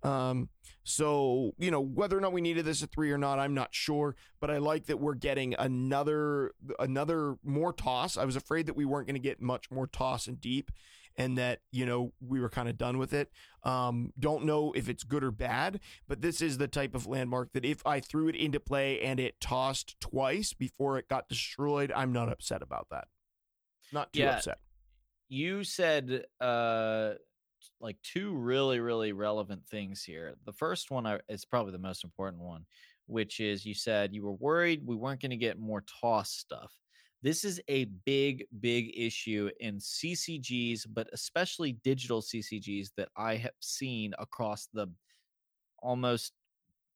Um, so you know whether or not we needed this at three or not, I'm not sure. But I like that we're getting another another more toss. I was afraid that we weren't going to get much more toss and deep, and that you know we were kind of done with it. Um, don't know if it's good or bad, but this is the type of landmark that if I threw it into play and it tossed twice before it got destroyed, I'm not upset about that. Not too Yeah. upset. you said uh like two really really relevant things here. The first one is probably the most important one which is you said you were worried we weren't going to get more toss stuff. This is a big big issue in ccgs but especially digital ccgs that i have seen across the almost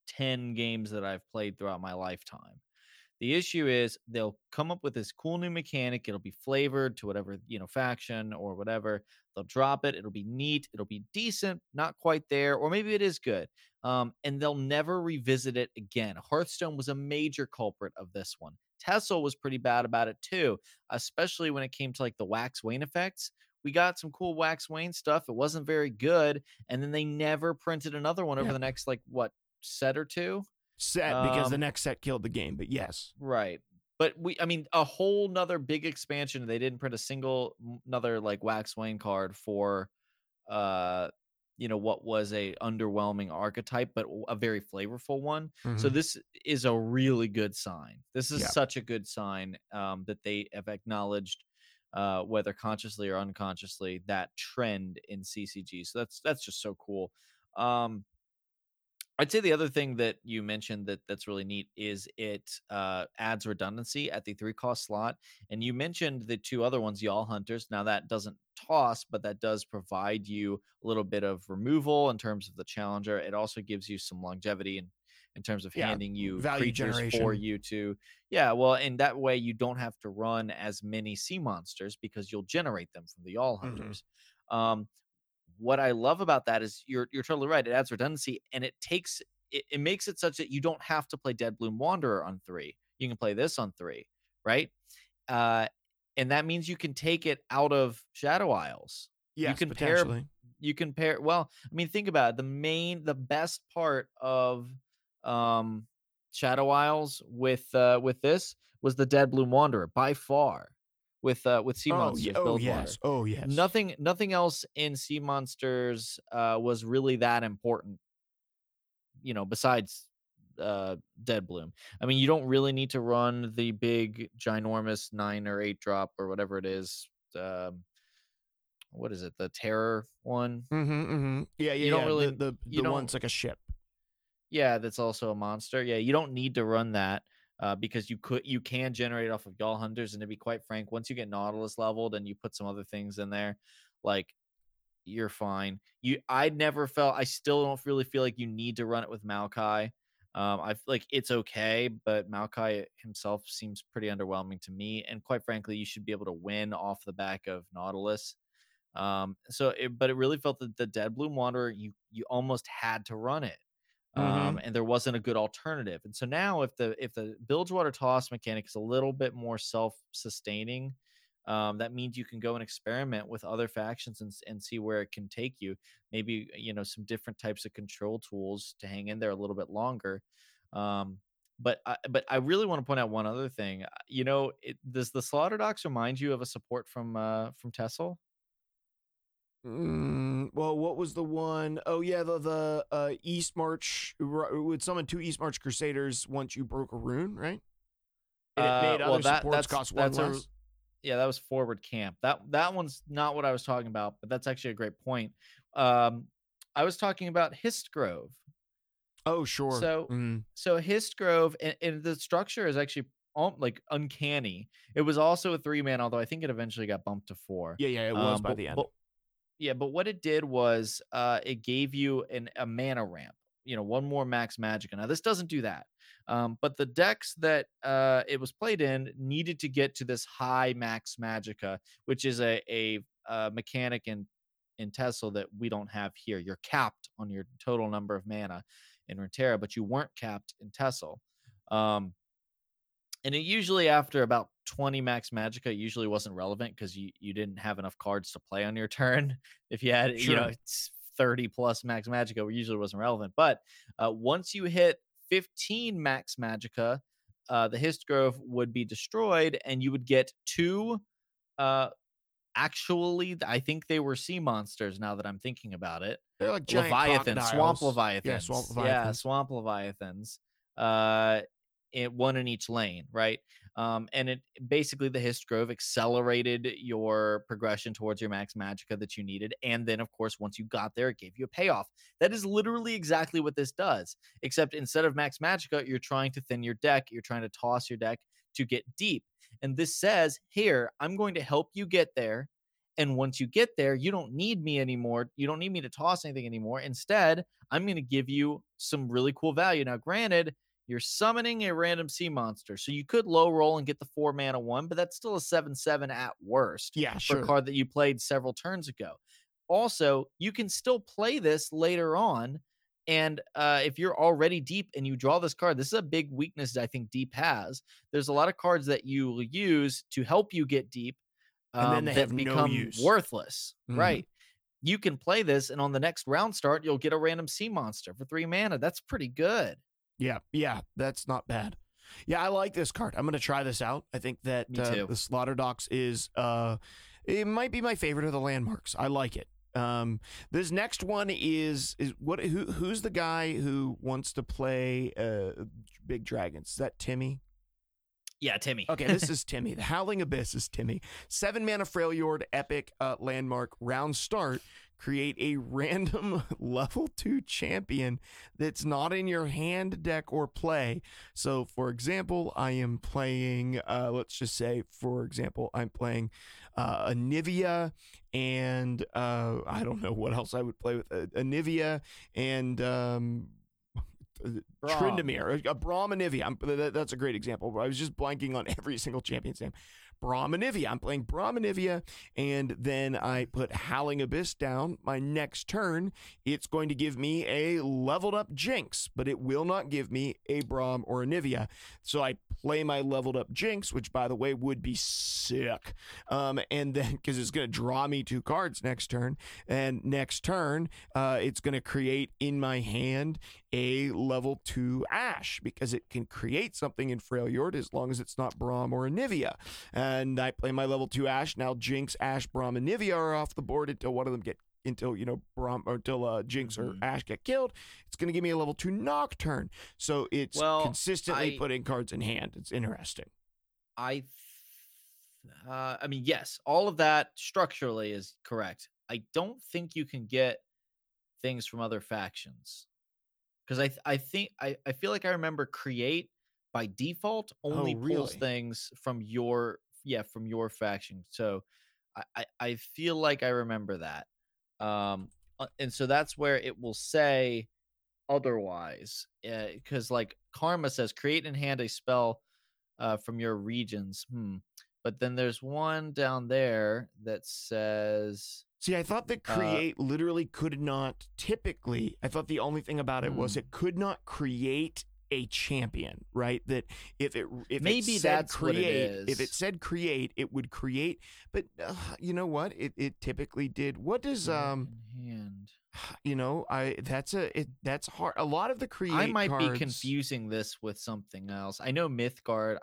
10 games that i've played throughout my lifetime the issue is they'll come up with this cool new mechanic. It'll be flavored to whatever, you know, faction or whatever. They'll drop it. It'll be neat. It'll be decent, not quite there, or maybe it is good. Um, and they'll never revisit it again. Hearthstone was a major culprit of this one. TESL was pretty bad about it too, especially when it came to like the wax wane effects. We got some cool wax wane stuff. It wasn't very good. And then they never printed another one over Yeah. the next like what set or two. Set because the Um, next set killed the game, but yes. Right. But we, I mean, a whole nother big expansion. They didn't print a single another like wax Wayne card for, uh, you know, what was a underwhelming archetype, but a very flavorful one. So Mhm. this is a really good sign. This is Yeah. such a good sign um, that they have acknowledged, uh, whether consciously or unconsciously, that trend in CCG. So that's that's just so cool. Um, I'd say the other thing that you mentioned that that's really neat is it uh, adds redundancy at the three cost slot. And you mentioned the two other ones, Jaull Hunters. Now that doesn't toss, but that does provide you a little bit of removal in terms of the challenger. It also gives you some longevity in, in terms of Yeah, handing you value creatures for you to. Yeah, well, and that way you don't have to run as many sea monsters because you'll generate them from the Jaull Mhm. Hunters. Um, what I love about that is you're you're totally right. It adds redundancy and it takes it, it makes it such that you don't have to play Deadbloom Wanderer on three. You can play this on three, right? Uh, and that means you can take it out of Shadow Isles. Yes, can pair- potentially. You can pair. Well, I mean, think about it. The main, the best part of um, Shadow Isles with uh, with this was the Deadbloom Wanderer by far. With uh, with Sea oh, Monsters. oh yes. Water Oh yes. nothing nothing else in sea monsters uh was really that important you know besides uh Deadbloom i mean you don't really need to run the big ginormous nine or eight drop or whatever it is um what is it the terror one Mm-hmm, mm-hmm. Yeah, yeah. You don't yeah, really- the the, the one's like a ship. yeah that's also a monster yeah you don't need to run that uh, because you could you can generate off of Jaull Hunters and to be quite frank once you get nautilus leveled and you put some other things in there like you're fine. You i never felt i still don't really feel like you need to run it with Maokai. um i like it's okay but Maokai himself seems pretty underwhelming to me and quite frankly you should be able to win off the back of nautilus. Um so it, but it really felt that the Deadbloom Wanderer you you almost had to run it um, and there wasn't a good alternative. And so now, if the if the Bilgewater toss mechanic is a little bit more self sustaining, um, that means you can go and experiment with other factions and and see where it can take you. Maybe you know some different types of control tools to hang in there a little bit longer. Um, but I, but I really want to point out one other thing. Uh, You know, it, does the Slaughter Docks remind you of a support from uh, from TESL? Mm, well, what was the one? Oh yeah, the the uh, East March would summon two East March Crusaders once you broke a rune, right? And it Uh, well, other that- supports that's- cost one that's a- less. yeah that was forward camp that that one's not what i was talking about but that's actually a great point um i was talking about Hist Grove oh sure. so- Mm. so Hist Grove and, and the structure is actually um, like uncanny it was also a three man although i think it eventually got bumped to four yeah, yeah, it was Um, by but- the end. but- yeah but what it did was uh it gave you an a mana ramp you know one more max magic. Now this doesn't do that um, but the decks that uh, it was played in needed to get to this high max magica which is a, a, uh mechanic in in TESL that we don't have here. You're capped on your total number of mana in Runeterra but you weren't capped in TESL um, and it usually after about 20 max magica usually wasn't relevant because you, you didn't have enough cards to play on your turn if you had you know it's 30 plus max magica usually wasn't relevant but uh, once you hit 15 max magica uh, the Hist Grove would be destroyed and you would get two uh, actually, I think they were sea monsters. Now that I'm thinking about it, They're like giant Leviathan, swamp leviathans, Yeah, swamp leviathans. yeah, swamp leviathans. Uh, it one in each lane, right? Um, and it basically the Hist Grove accelerated your progression towards your max magica that you needed, and then of course once you got there, it gave you a payoff. That is literally exactly what this does, except instead of max magica, you're trying to thin your deck. You're trying to toss your deck to get deep, and this says here, I'm going to help you get there. And once you get there, you don't need me anymore. You don't need me to toss anything anymore. Instead, I'm going to give you some really cool value. Now, granted, you're summoning a random sea monster. So you could low roll and get the four mana one, but that's still a 7 7 at worst Yeah, for sure. a card that you played several turns ago. Also, you can still play this later on. And uh, if you're already deep and you draw this card, this is a big weakness I think Deep has. There's a lot of cards that you will use to help you get deep, And then um, they that have no become use. worthless. Mhm. Right. You can play this, and on the next round start, you'll get a random sea monster for three mana. That's pretty good. Yeah, yeah, that's not bad. Yeah, I like this card. I'm going to try this out. I think that uh, the Slaughter Docks is uh it might be my favorite of the landmarks. I like it. Um this next one is is what who who's the guy who wants to play uh Big Dragons? Is that Timmy? Yeah, Timmy. Okay, this is Timmy. The Howling Abyss is Timmy. Seven mana Freljord, epic uh, landmark, round start. Create a random level two champion that's not in your hand, deck, or play. So, for example, I am playing, uh, let's just say, for example, I'm playing uh, Anivia and uh, I don't know what else I would play with. Uh, Anivia and. Um, Braum. A Braum Anivia. I'm, that, that's a great example. I was just blanking on every single champion's name. Braum Anivia. I'm playing Braum Anivia, and then I put Howling Abyss down. My next turn, it's going to give me a leveled up Jinx, but it will not give me a Braum or Anivia. So I play my leveled up Jinx, which by the way would be sick. Um, and then because it's going to draw me two cards next turn, and next turn, uh, it's going to create in my hand a level two Ashe because it can create something in Freljord as long as it's not Braum or Anivia. And I play my level two Ashe. Now Jinx, Ashe, Braum, and Anivia are off the board until one of them get until you know Braum or until uh, Jinx or Mhm. Ashe get killed. It's going to give me a level two Nocturne. So it's Well, consistently I- putting cards in hand. It's interesting. I, uh, I mean, yes, all of that structurally is correct. I don't think you can get things from other factions because I, th- I think I, I feel like I remember create by default only pulls really? things from your yeah from your faction. So I, I, I feel like I remember that. Um, uh, and so that's where it will say otherwise because like karma says create in hand a spell uh, from your regions. Hmm. But then there's one down there that says See, I thought that Uh, create literally could not typically. I thought the only thing about it was Hmm. it could not create a champion, right? That if it if Maybe it said what it create, if it said create, it would create. But uh, you know what? It it typically did. What does um hand. You know I that's a it that's hard. A lot of the create I might cards, be confusing this with something else. I know Mythgard.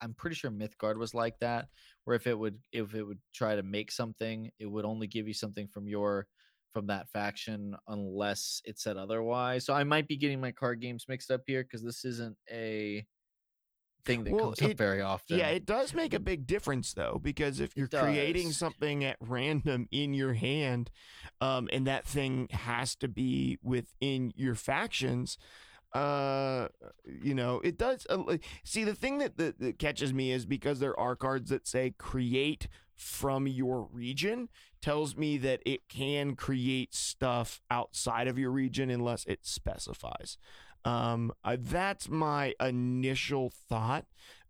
I'm pretty sure Mythgard was like that, where if it would if it would try to make something, it would only give you something from your from that faction unless it said otherwise. So I might be getting my card games mixed up here because this isn't a thing that Well, comes up very often. Yeah, it does make a big difference though, because if you're creating something at random in your hand, um, and that thing has to be within your factions, uh, you know, it does. Uh, see, the thing that, that that catches me is because there are cards that say create from your region tells me that it can create stuff outside of your region unless it specifies. Um, uh, that's my initial thought.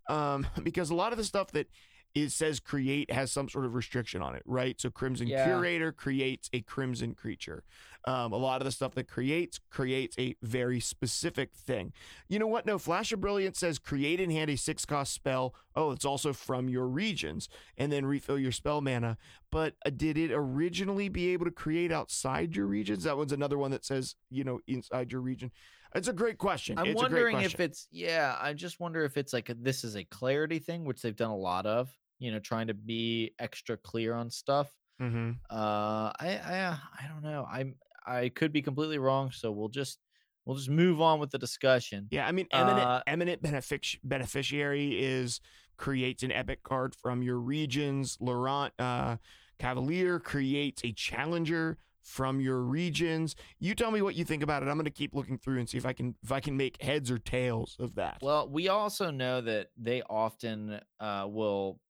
Um, because a lot of the stuff that it says create has some sort of restriction on it, right? So Crimson Yeah. Curator creates a Crimson creature. Um, a lot of the stuff that creates creates a very specific thing. You know what? No, Flash of Brilliance says create in hand a six cost spell. Oh, it's also from your regions, and then refill your spell mana. But uh, did it originally be able to create outside your regions? That one's another one that says you know inside your region. It's a great question. I'm it's a great wondering if it's yeah. I just wonder if it's like a, this is a clarity thing, which they've done a lot of. you know, trying to be extra clear on stuff. Mm-hmm. Uh, I I I don't know. I'm I could be completely wrong, so we'll just we'll just move on with the discussion. Yeah, I mean, eminent Uh, eminent benefic- beneficiary is creates an epic card from your regions. Laurent uh, Cavalier creates a challenger from your regions. You tell me what you think about it. I'm going to keep looking through and see if I can if I can make heads or tails of that. Well, we also know that they often uh, will,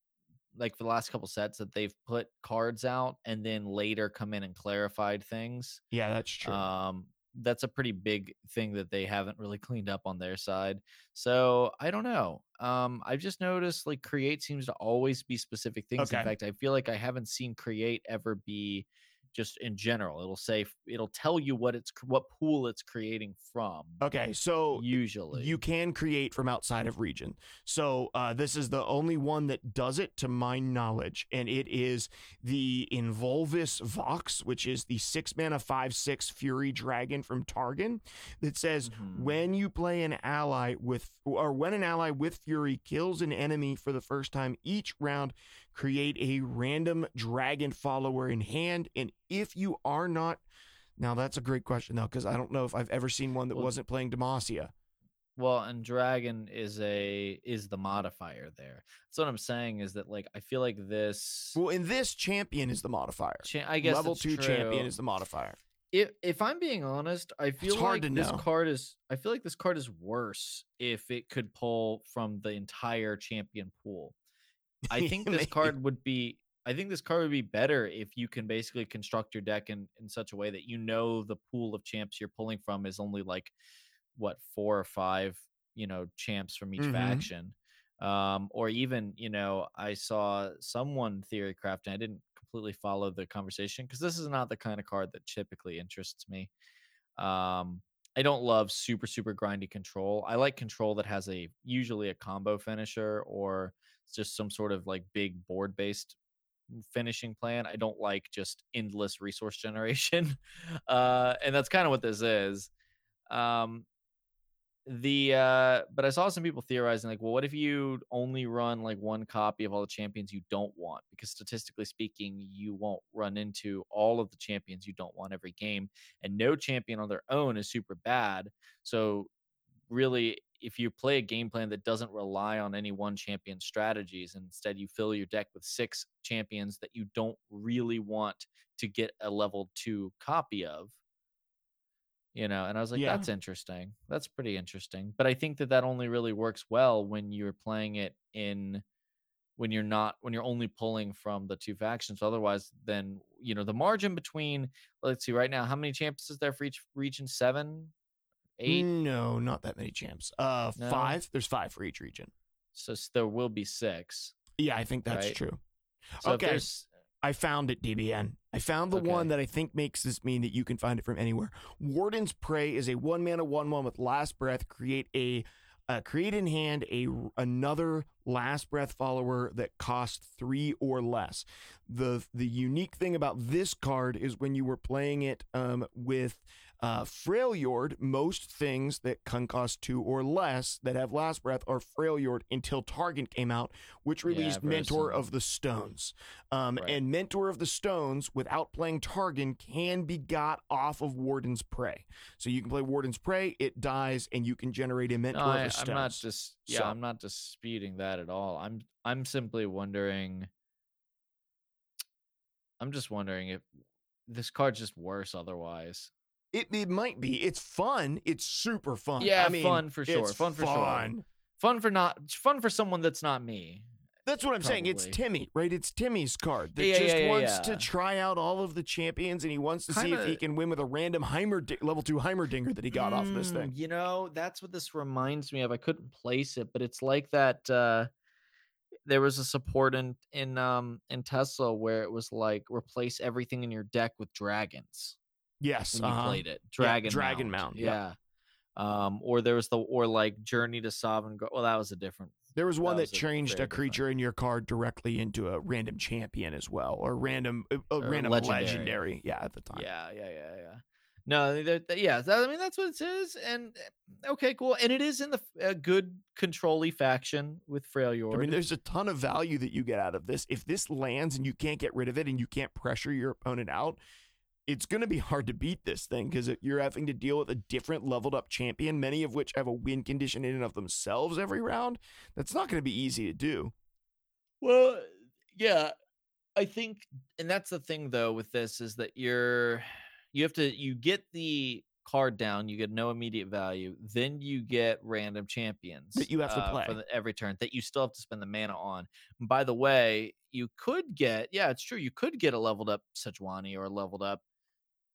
like for the last couple sets, that they've put cards out and then later come in and clarified things. yeah, that's true. Um, that's a pretty big thing that they haven't really cleaned up on their side. So I don't know. Um, I've just noticed like create seems to always be specific things. Okay. In fact, I feel like I haven't seen create ever be just in general. It'll say it'll tell you what it's what pool it's creating from. okay, so Usually, You can create from outside of region. So uh, this is the only one that does it, to my knowledge, and it is the Involvis Vox, which is the six mana five six Fury Dragon from Targon That says Mhm. when you play an ally with, or when an ally with Fury kills an enemy for the first time each round, create a random dragon follower in hand, and if you are not now that's a great question though, because I don't know if I've ever seen one that Well- wasn't playing Demacia. Well, and dragon is a is the modifier there. So what I'm saying is that like I feel like this. Well, in this, champion is the modifier. cha- I guess Level that's two champion is the modifier. if if I'm being honest, I feel hard like this know. card is I feel like this card is worse if it could pull from the entire champion pool. I think this card would be I think this card would be better if you can basically construct your deck in in such a way that you know the pool of champs you're pulling from is only like what four or five, you know, champs from each Mhm. faction. Um, or even, you know, I saw someone theory crafting. I didn't completely follow the conversation because this is not the kind of card that typically interests me. Um, I don't love super super grindy control. I like control that has a usually a combo finisher or just some sort of like big board based finishing plan. I don't like just endless resource generation. Uh, and that's kind of what this is. Um, the uh but i saw some people theorizing like well what if you only run like one copy of all the champions you don't want because statistically speaking you won't run into all of the champions you don't want every game and no champion on their own is super bad so really if you play a game plan that doesn't rely on any one champion strategies and instead you fill your deck with six champions that you don't really want to get a level 2 copy of you know and i was like Yeah. that's interesting. That's pretty interesting. But i think that that only really works well when you're playing it in when you're not when you're only pulling from the two factions. Otherwise then you know the margin between let's see right now how many champions is there for each region? Seven eight No, not that many champs. Uh, No? five. There's five for each region. so there will be six Yeah, I think that's Right. true. so Okay. I found it, DBN. I found the one that I think makes this mean that you can find it from anywhere. Warden's Prey is a one mana one one with Last Breath. Create a uh, create in hand a another Last Breath follower that costs three or less. the The unique thing about this card is when you were playing it um, with uh, Freljord, most things that can cost two or less that have Last Breath are Freljord until Targon came out, which released very Mentor of the Stones. Um, Right. And Mentor of the Stones, without playing Targon, can be got off of Warden's Prey. So you can play Warden's Prey, it dies, and you can generate a Mentor No, of I, the Stones. I'm not just yeah, So- I'm not disputing that at all. I'm I'm simply wondering. I'm just wondering if this card's just worse otherwise. It, it might be. It's fun. It's super fun. Yeah, I mean, fun for sure, it's fun for sure. fun. Fun for not fun for someone that's not me. That's what I'm saying. It's Timmy, right? It's Timmy's card that Yeah, just yeah, yeah, wants to try out all of the champions, and he wants to see if he can win with a random Heimer level two Heimerdinger that he got off of this Mm, thing. You know, that's what this reminds me of. I couldn't place it, but it's like that. Uh, there was a support in in um in TESL where it was like replace everything in your deck with dragons. Yes, uh-huh. played it. Dragon Dragon Mound, Yeah. Um, or there was the or like Journey to Sovngarde. Gro- well, that was a different. There was one That that, was a changed a very different- creature in your card directly into a random champion as well, or random a, a Or random legendary. legendary. Yeah, at the time. Yeah, yeah, yeah, yeah. No, they're- yeah, I mean that's what it is, and eh, okay, cool, and it is in the a good control faction with Freljord. I mean, there's a ton of value that you get out of this. If this lands and you can't get rid of it and you can't pressure your opponent out, it's going to be hard to beat this thing because you're having to deal with a different leveled up champion, many of which have a win condition in and of themselves every round. That's not going to be easy to do. Well, yeah, I think, and that's the thing though with this is that you're you have to you get the card down, you get no immediate value, then you get random champions That you have to uh, play. for the, every turn that you still have to spend the mana on. And by the way, you could get yeah, it's true, you could get a leveled up Sejuani or a leveled up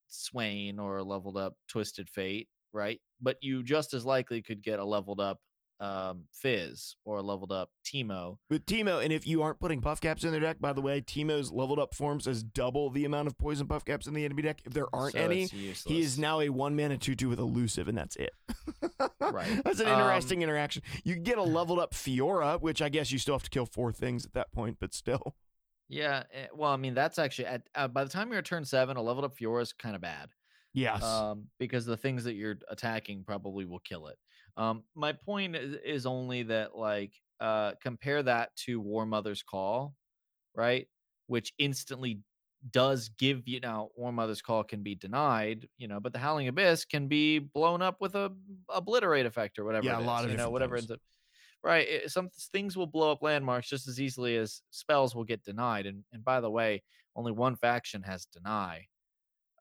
Swain or a leveled up Twisted Fate, right? But you just as likely could get a leveled up um Fizz or a leveled up Teemo With Teemo, and if you aren't putting puff caps in their deck, by the way, Teemo's leveled up forms as double the amount of poison puff caps in the enemy deck. If there aren't so any, he is now a one mana 2 2 with elusive, and that's it. Right. That's an Um, interesting interaction. You get a leveled up Fiora, which I guess you still have to kill four things at that point, but still. Yeah, eh, well, I mean that's actually at uh, by the time you're at turn seven, a leveled up Fiora is kind of bad, Yes. um, because the things that you're attacking probably will kill it. Um, my point is, is only that like uh, compare that to War Mother's Call, right? Which instantly does give you now War Mother's Call can be denied, you know, but the Howling Abyss can be blown up with a obliterate effect or whatever. Yeah, it a lot of you know whatever things. ends up right it- some things will blow up landmarks just as easily as spells will get denied and and by the way only one faction has deny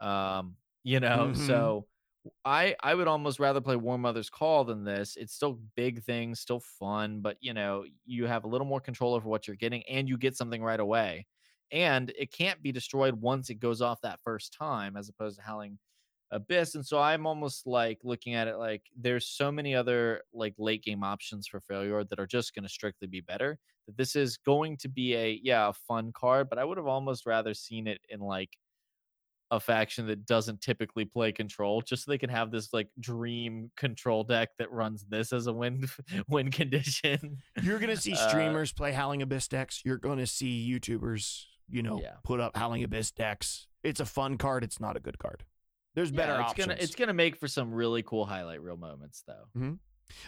um you know Mhm. so i i would almost rather play war mother's call than this it's still big things still fun but you know you have a little more control over what you're getting and you get something right away and it can't be destroyed once it goes off that first time as opposed to howling abyss and so i'm almost like looking at it like there's so many other like late game options for failure that are just going to strictly be better that this is going to be a yeah a fun card but i would have almost rather seen it in like a faction that doesn't typically play control just so they can have this like dream control deck that runs this as a win win condition You're going to see uh, streamers play Howling Abyss decks. You're going to see YouTubers, you know, Yeah. put up Howling Abyss decks. It's a fun card. It's not a good card. There's better it's options. gonna it's gonna make for some really cool highlight reel moments though mm-hmm.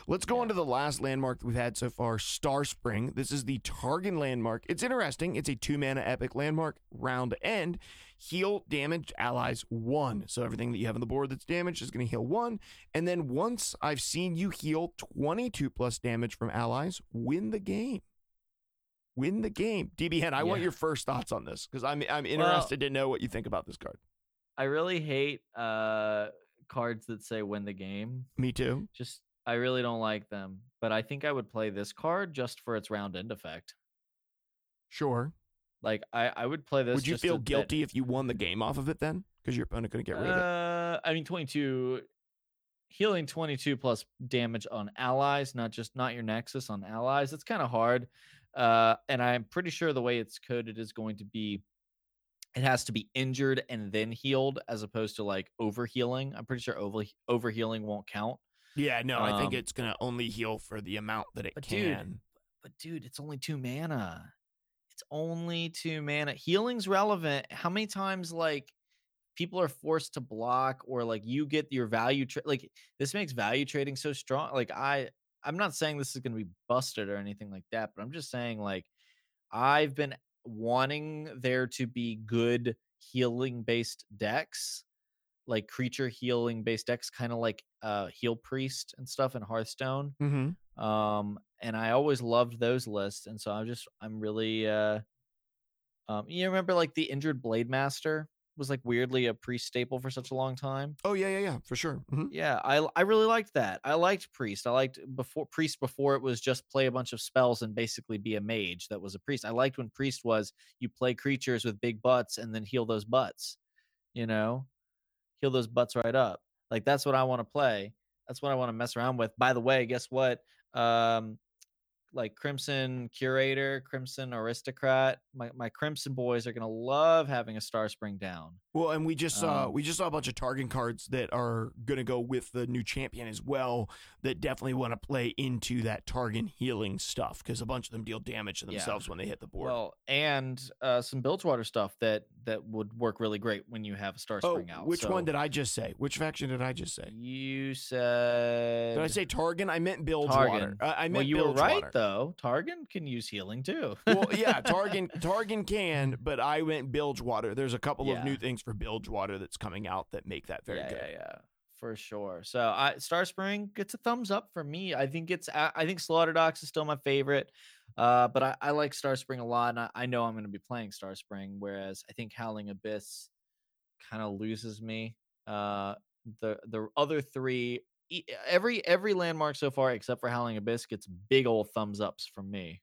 Let's go on to the last landmark that we've had so far, Star Spring. This is the Targon landmark. It's interesting. It's a two mana epic landmark. Round end, heal damage allies one. So everything that you have on the board that's damaged is going to heal one. And then once I've seen you heal 22 plus damage from allies, win the game. Win the game. DBN, I want your first thoughts on this because I'm I'm interested to know what you think about this card. I really hate uh cards that say win the game. Me too. Just I really don't like them. But I think I would play this card just for its round end effect. Sure. Like I, I would play this. Would you feel guilty if you won the game off of it then? Because your opponent couldn't get rid of it. Uh, I mean, twenty-two healing twenty-two plus damage on allies, not just not your nexus on allies. It's kind of hard. Uh, and I'm pretty sure the way it's coded is going to be. It has to be injured and then healed, as opposed to like overhealing. I'm pretty sure over overhealing won't count. Yeah, no, I think Um, it's gonna only heal for the amount that it But dude, can. But dude, it's only two mana. It's only two mana. Healing's relevant. How many times like people are forced to block or like you get your value tra- like this makes value trading so strong. Like I I'm not saying this is going to be busted or anything like that, but I'm just saying like I've been wanting there to be good healing based decks, like creature healing based decks, kind of like uh heal priest and stuff in Hearthstone Mm-hmm. um and i always loved those lists and so i'm just i'm really uh um you remember like the injured blade master was like weirdly a priest staple for such a long time Oh yeah, yeah, yeah, for sure. Mhm. yeah i i really liked that i liked priest i liked before priest before it was just play a bunch of spells and basically be a mage that was a priest i liked when priest was you play creatures with big butts and then heal those butts you know heal those butts right up like that's what i want to play that's what i want to mess around with by the way guess what um like crimson curator crimson aristocrat my, my crimson boys are gonna love having a star spring down Well, and we just saw Um, we just saw a bunch of Targon cards that are gonna go with the new champion as well. That definitely want to play into that Targon healing stuff because a bunch of them deal damage to Yeah. themselves when they hit the board. Well, and uh, some Bilgewater stuff that that would work really great when you have a Star Oh, Spring out. which one did I just say? Which faction did I just say? you said? Did I say Targon? I meant Bilgewater. Uh, I meant well, you were right though. Targon can use healing too. well, yeah, Targon Targon can, but I went Bilgewater. There's a couple of new things for Bilgewater that's coming out that make that very yeah, good. yeah, yeah, for sure. So, I Star Spring gets a thumbs up for me. I think it's I think Slaughter Slaughterdox is still my favorite, uh, but I, I like Star Spring a lot, and I, I know I'm going to be playing Star Spring. Whereas I think Howling Abyss kind of loses me. Uh, the the other three, every every landmark so far except for Howling Abyss gets big old thumbs ups from me.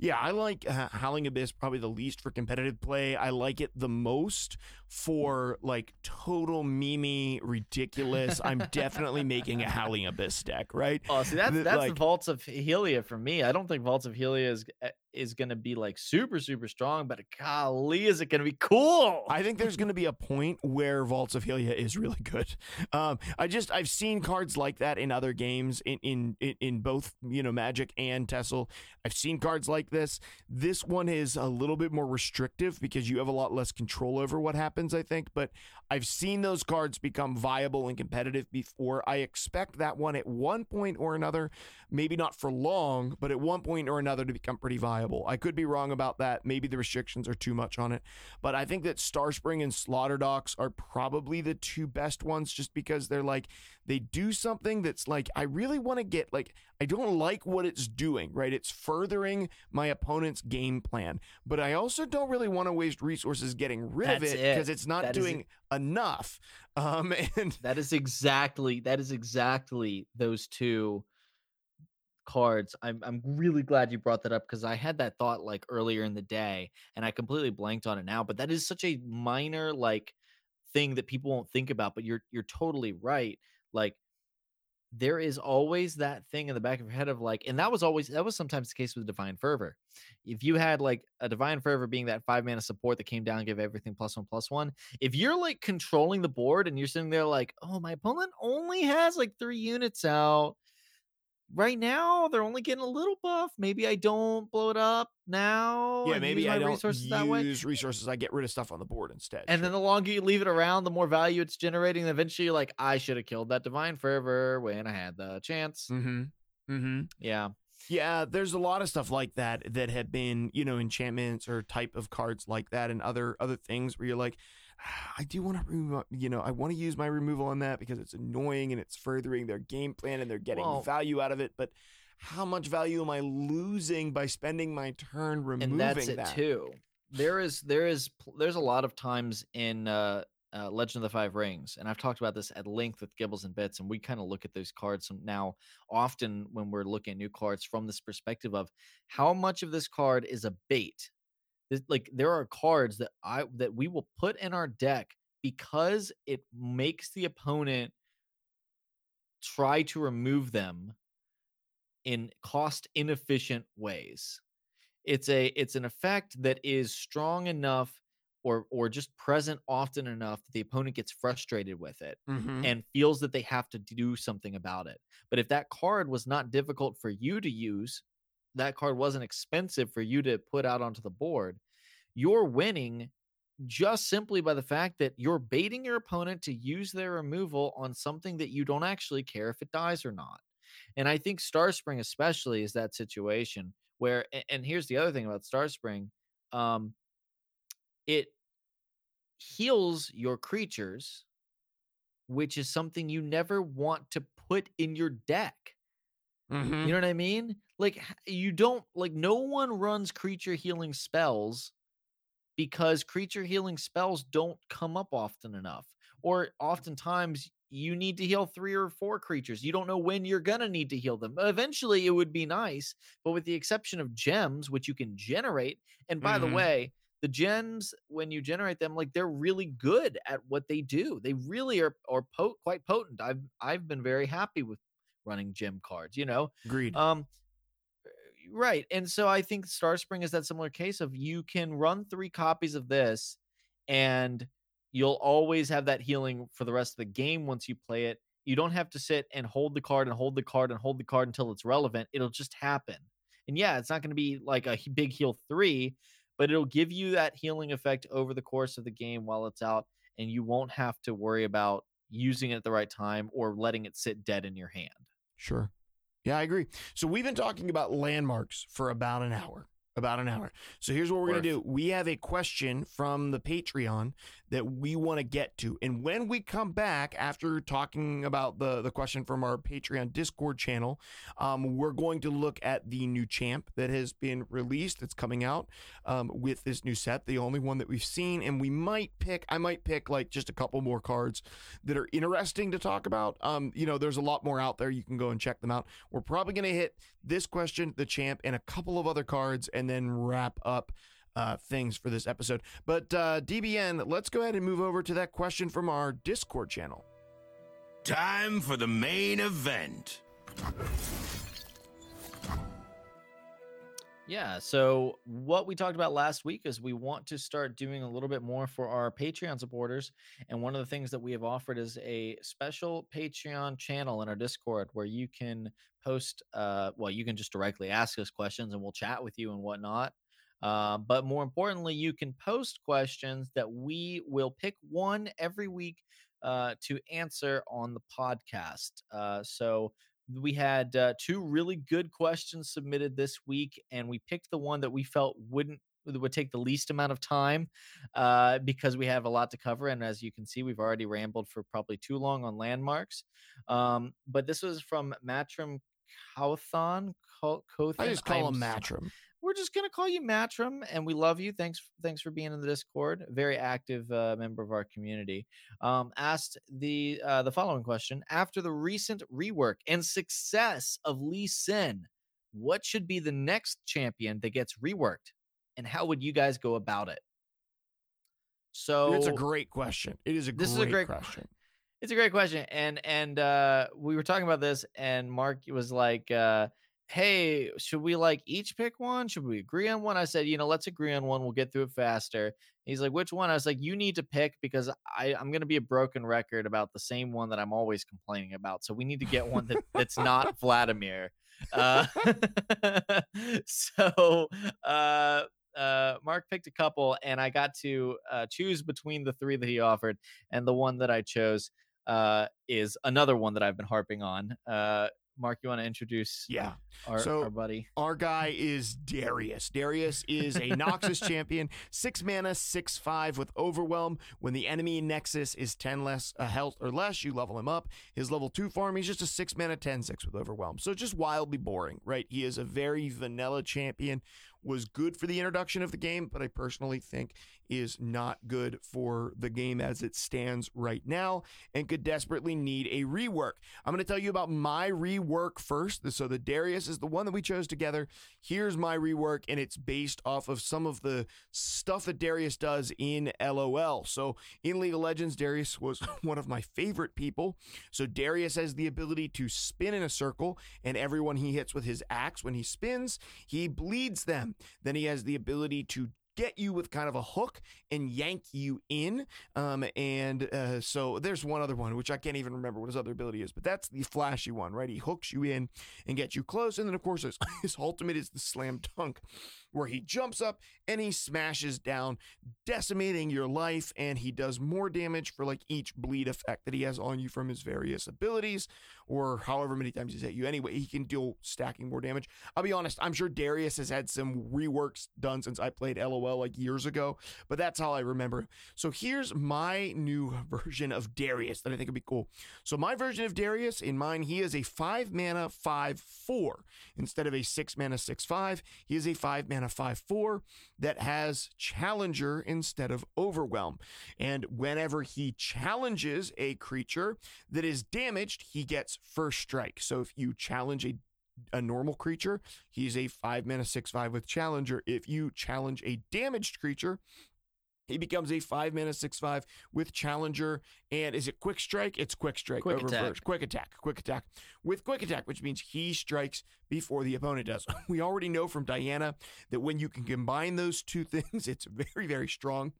Yeah, I like uh, Howling Abyss probably the least for competitive play. I like it the most for like total mimi ridiculous. I'm definitely making a Howling Abyss deck, right? Oh, see that's that's like- the Vaults of Helia for me. I don't think Vaults of Helia is uh, is going to be like super super strong, but golly, is it going to be cool? I think there's going to be a point where Vaults of Helia is really good. Um, I just I've seen cards like that in other games in in in, both you know Magic and TESL. I've seen cards like this. This one is a little bit more restrictive because you have a lot less control over what happens. I think, but I've seen those cards become viable and competitive before. I expect that one at one point or another, maybe not for long, but at one point or another to become pretty viable. I could be wrong about that. Maybe the restrictions are too much on it. But I think that Starspring and Slaughter Docks are probably the two best ones just because they're like, they do something that's like, I really want to get, like, I don't like what it's doing, right? It's furthering my opponent's game plan. But I also don't really want to waste resources getting rid of That's it it. because it's not That doing enough. Um, and That is exactly that is exactly those two cards. I'm I'm really glad you brought that up because I had that thought like earlier in the day and I completely blanked on it now. But that is such a minor like thing that people won't think about. But you're you're totally right. Like there is always that thing in the back of your head of like, and that was always that was sometimes the case with Divine Fervor. If you had like a Divine Fervor being that five mana support that came down gave everything plus one plus one, if you're like controlling the board and you're sitting there like, oh, my opponent only has like three units out. Right now, they're only getting a little buff. Maybe I don't blow it up now. yeah, maybe I don't resources that way. use resources. I get rid of stuff on the board instead. And then the longer you leave it around, the more value it's generating. And eventually, you're like, I should have killed that divine fervor when I had the chance. mm-hmm. Mm-hmm. Yeah, Yeah, there's a lot of stuff like that that have been, you know, enchantments or type of cards like that, and other other things where you're like, "Ah, I do want to remove, you know, I want to use my removal on that because it's annoying and it's furthering their game plan and they're getting Well- value out of it. But how much value am I losing by spending my turn removing and that's it that? too. There is there is there's a lot of times in uh, uh, Legend of the Five Rings, and I've talked about this at length with Gibbles and Bits, and we kind of look at those cards now often when we're looking at new cards from this perspective of how much of this card is a bait. This- like there are cards that I that we will put in our deck because it makes the opponent try to remove them in cost inefficient ways it's a it's an effect that is strong enough or or just present often enough that the opponent gets frustrated with it Mhm. and feels that they have to do something about it but if that card was not difficult for you to use that card wasn't expensive for you to put out onto the board you're winning just simply by the fact that you're baiting your opponent to use their removal on something that you don't actually care if it dies or not and I think Starspring especially is that situation where and here's the other thing about Starspring, um it heals your creatures, which is something you never want to put in your deck. Mhm. You know what I mean? Like you don't like no one runs creature healing spells because creature healing spells don't come up often enough. Or oftentimes you need to heal three or four creatures. You don't know when you're gonna need to heal them. Eventually it would be nice, but with the exception of gems, which you can generate, and by Mhm. the way, the gems when you generate them, like they're really good at what they do. They really are are po- quite potent. I've I've been very happy with running gem cards. You know, Agreed. um, right. And so I think Starspring is that similar case of you can run three copies of this, and you'll always have that healing for the rest of the game once you play it. You don't have to sit and hold the card and hold the card and hold the card until it's relevant. It'll just happen. And yeah, it's not going to be like a big heal three, but it'll give you that healing effect over the course of the game while it's out, and you won't have to worry about using it at the right time or letting it sit dead in your hand. Sure. Yeah, I agree. So we've been talking about landmarks for about an hour. About an hour. So here's what we're going to do. We have a question from the Patreon that we want to get to. And when we come back after talking about the, the question from our Patreon Discord channel, um, we're going to look at the new champ that has been released, that's coming out um, with this new set, the only one that we've seen. And we might pick, I might pick like just a couple more cards that are interesting to talk about. Um, you know, there's a lot more out there. You can go and check them out. We're probably going to hit this question, the champ, and a couple of other cards, and then wrap up uh, things for this episode. But uh, DBN, let's go ahead and move over to that question from our Discord channel. Time for the main event. Yeah. So, what we talked about last week is we want to start doing a little bit more for our Patreon supporters. And one of the things that we have offered is a special Patreon channel in our Discord where you can post, uh, well, you can just directly ask us questions and we'll chat with you and whatnot. Uh, but more importantly, you can post questions that we will pick one every week uh, to answer on the podcast. Uh, so we had uh, two really good questions submitted this week, and we picked the one that we felt wouldn't would take the least amount of time uh, because we have a lot to cover. And as you can see, we've already rambled for probably too long on landmarks. Um, but this was from Matrim Cauthon. Cauthon. I just call I'm him Matrim. we're just gonna call you Matrim, and we love you. Thanks, thanks for being in the Discord. Very active uh, member of our community. Um, asked the uh, the following question: After the recent rework and success of Lee Sin, what should be the next champion that gets reworked, and how would you guys go about it? So it's a great question. It is a This is a great question. It's a great question, and and uh, we were talking about this, and Mark was like, uh, "Hey, should we like each pick one? Should we agree on one?" I said, "You know, let's agree on one. We'll get through it faster." He's like, "Which one?" I was like, "You need to pick because I I'm gonna be a broken record about the same one that I'm always complaining about. So we need to get one that that's not Vladimir." Uh, so uh, uh, Mark picked a couple, and I got to uh, choose between the three that he offered, and the one that I chose uh, is another one that I've been harping on. Uh, Mark, you want to introduce Yeah. our, So- our buddy? Our guy is Darius. Darius is a Noxus champion, six mana, six five with Overwhelm. When the enemy Nexus is ten less uh, health or less, you level him up. His level two farm, he's just a six mana, 10 6 with Overwhelm. So just wildly boring, right? He is a very vanilla champion. Was good for the introduction of the game, but I personally think is not good for the game as it stands right now and could desperately need a rework. I'm going to tell you about my rework first. So the Darius is the one that we chose together. Here's my rework, and it's based off of some of the stuff that Darius does in LOL. So in League of Legends, Darius was one of my favorite people. So Darius has the ability to spin in a circle, and everyone he hits with his axe when he spins, he bleeds them. Then he has the ability to get you with kind of a hook and yank you in. Um, and uh, so there's one other one, which I can't even remember what his other ability is, but that's the flashy one, right? He hooks you in and gets you close. And then, of course, his, his ultimate is the slam dunk, where he jumps up and he smashes down, decimating your life. And he does more damage for like each bleed effect that he has on you from his various abilities or however many times he's hit you. Anyway, he can deal stacking more damage. I'll be honest, I'm sure Darius has had some reworks done since I played LOL like years ago, but that's how I remember. So here's my new version of Darius that I think would be cool. So my version of Darius, in mine, he is a five mana five four instead of a six mana six five. He is a five mana five four that has Challenger instead of Overwhelm, and whenever he challenges a creature that is damaged, he gets first strike. So if you challenge a a normal creature, he's a five mana six five with challenger. If you challenge a damaged creature, he becomes a five mana six five with challenger. And is it quick strike? It's quick strike Quick over attack. first. Quick attack. Quick attack with quick attack, which means he strikes before the opponent does. We already know from Diana that when you can combine those two things, it's very, very strong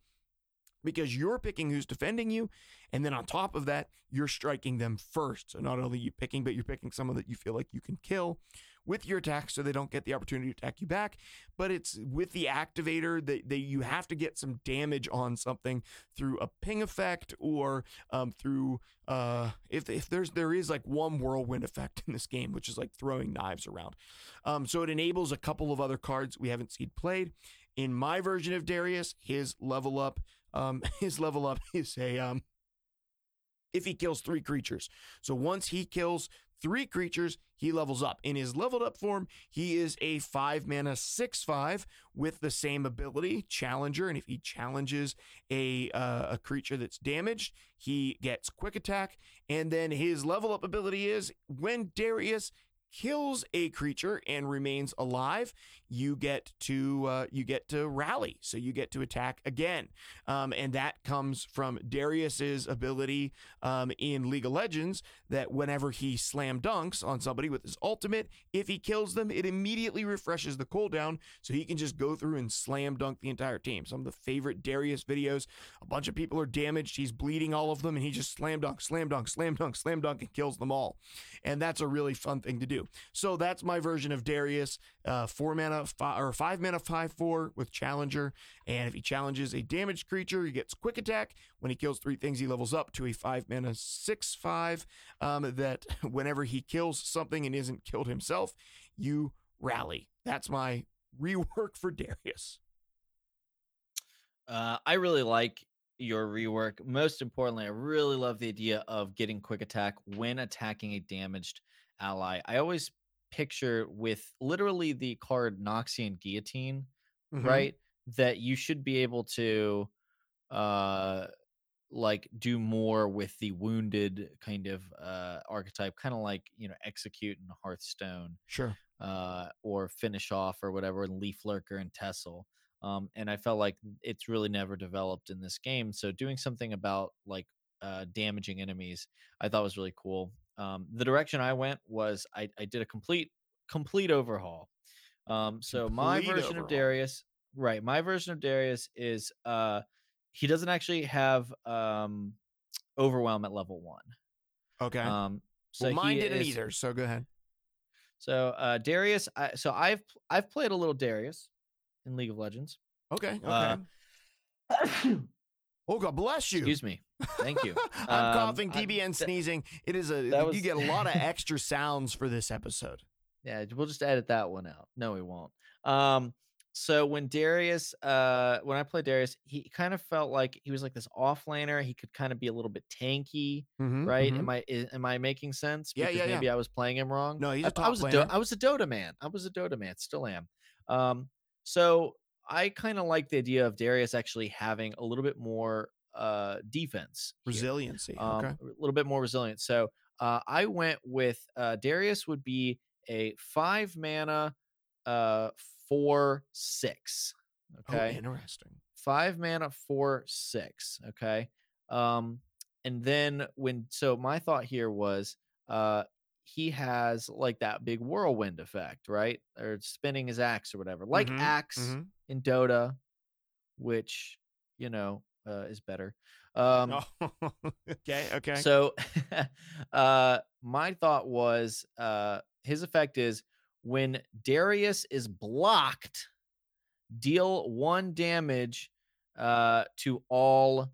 because you're picking who's defending you. And then on top of that, you're striking them first. So not only you picking, but you're picking someone that you feel like you can kill, with your attack so they don't get the opportunity to attack you back. But it's with the activator that, that you have to get some damage on something through a ping effect or um, through uh, if if there's there is like one whirlwind effect in this game, which is like throwing knives around. Um, so it enables a couple of other cards we haven't seen played. In my version of Darius, his level up, um, his level up is a um, if he kills three creatures. So once he kills three creatures, he levels up. In his leveled up form, he is a five mana six five with the same ability, Challenger. And if he challenges a uh, a creature that's damaged, he gets quick attack. And then his level up ability is when Darius kills a creature and remains alive, you get to uh, you get to rally, so you get to attack again, um, and that comes from Darius's ability um, in League of Legends that whenever he slam dunks on somebody with his ultimate, if he kills them, it immediately refreshes the cooldown, so he can just go through and slam dunk the entire team. Some of the favorite Darius videos, a bunch of people are damaged, he's bleeding all of them, and he just slam dunk, slam dunk, slam dunk, slam dunk, and kills them all, and that's a really fun thing to do. So that's my version of Darius, uh, four mana five, or five mana five four with Challenger, and if he challenges a damaged creature, he gets quick attack. When he kills three things, he levels up to a five mana six five. Um, that whenever he kills something and isn't killed himself, you rally. That's my rework for Darius. Uh, I really like your rework. Most importantly, I really love the idea of getting quick attack when attacking a damaged ally. I always picture with literally the card Noxian Guillotine, Mhm. right? That you should be able to uh like do more with the wounded kind of uh archetype, kind of like, you know, execute in Hearthstone Sure. uh, or finish off or whatever, and Leaf Lurker and TESL. Um, and I felt like it's really never developed in this game. So doing something about like uh, damaging enemies, I thought was really cool. Um, the direction I went was I, I did a complete complete overhaul. Um, so my Complete version of. Darius, right? My version of Darius is uh, he doesn't actually have um, overwhelm at level one. Okay. Um, so well, mine didn't is- either. So go ahead. so uh Darius, I, so I've I've played a little Darius in League of Legends. Okay. Okay. Uh, oh God bless you. Excuse me. Thank you. I'm Um, coughing, I- TBN that- sneezing. It is a that you get a lot of extra sounds for this episode. Yeah, we'll just edit that one out. No, we won't. Um, so when Darius, uh, when I played Darius, he kind of felt like he was like this offlaner. He could kind of be a little bit tanky, Mhm, right? mhm. Am I i- am I making sense? Yeah, Because yeah, yeah. Maybe I was playing him wrong. No, he's I- a I top was a. Do- I was a Dota man. I was a Dota man. Still am. Um, so I kind of like the idea of Darius actually having a little bit more uh defense. Resiliency. um, okay. a little bit more resilient. So uh, I went with uh, Darius would be a five mana, uh, four six. Oh, Okay, interesting. five mana, four six. Okay, um, and then when so my thought here was uh he has like that big whirlwind effect, right? Or spinning his axe or whatever, like Mhm, axe mhm. In Dota, which you know uh, is better. Um, Oh, okay. Okay. so, uh, my thought was, uh, his effect is when Darius is blocked, deal one damage, uh, to all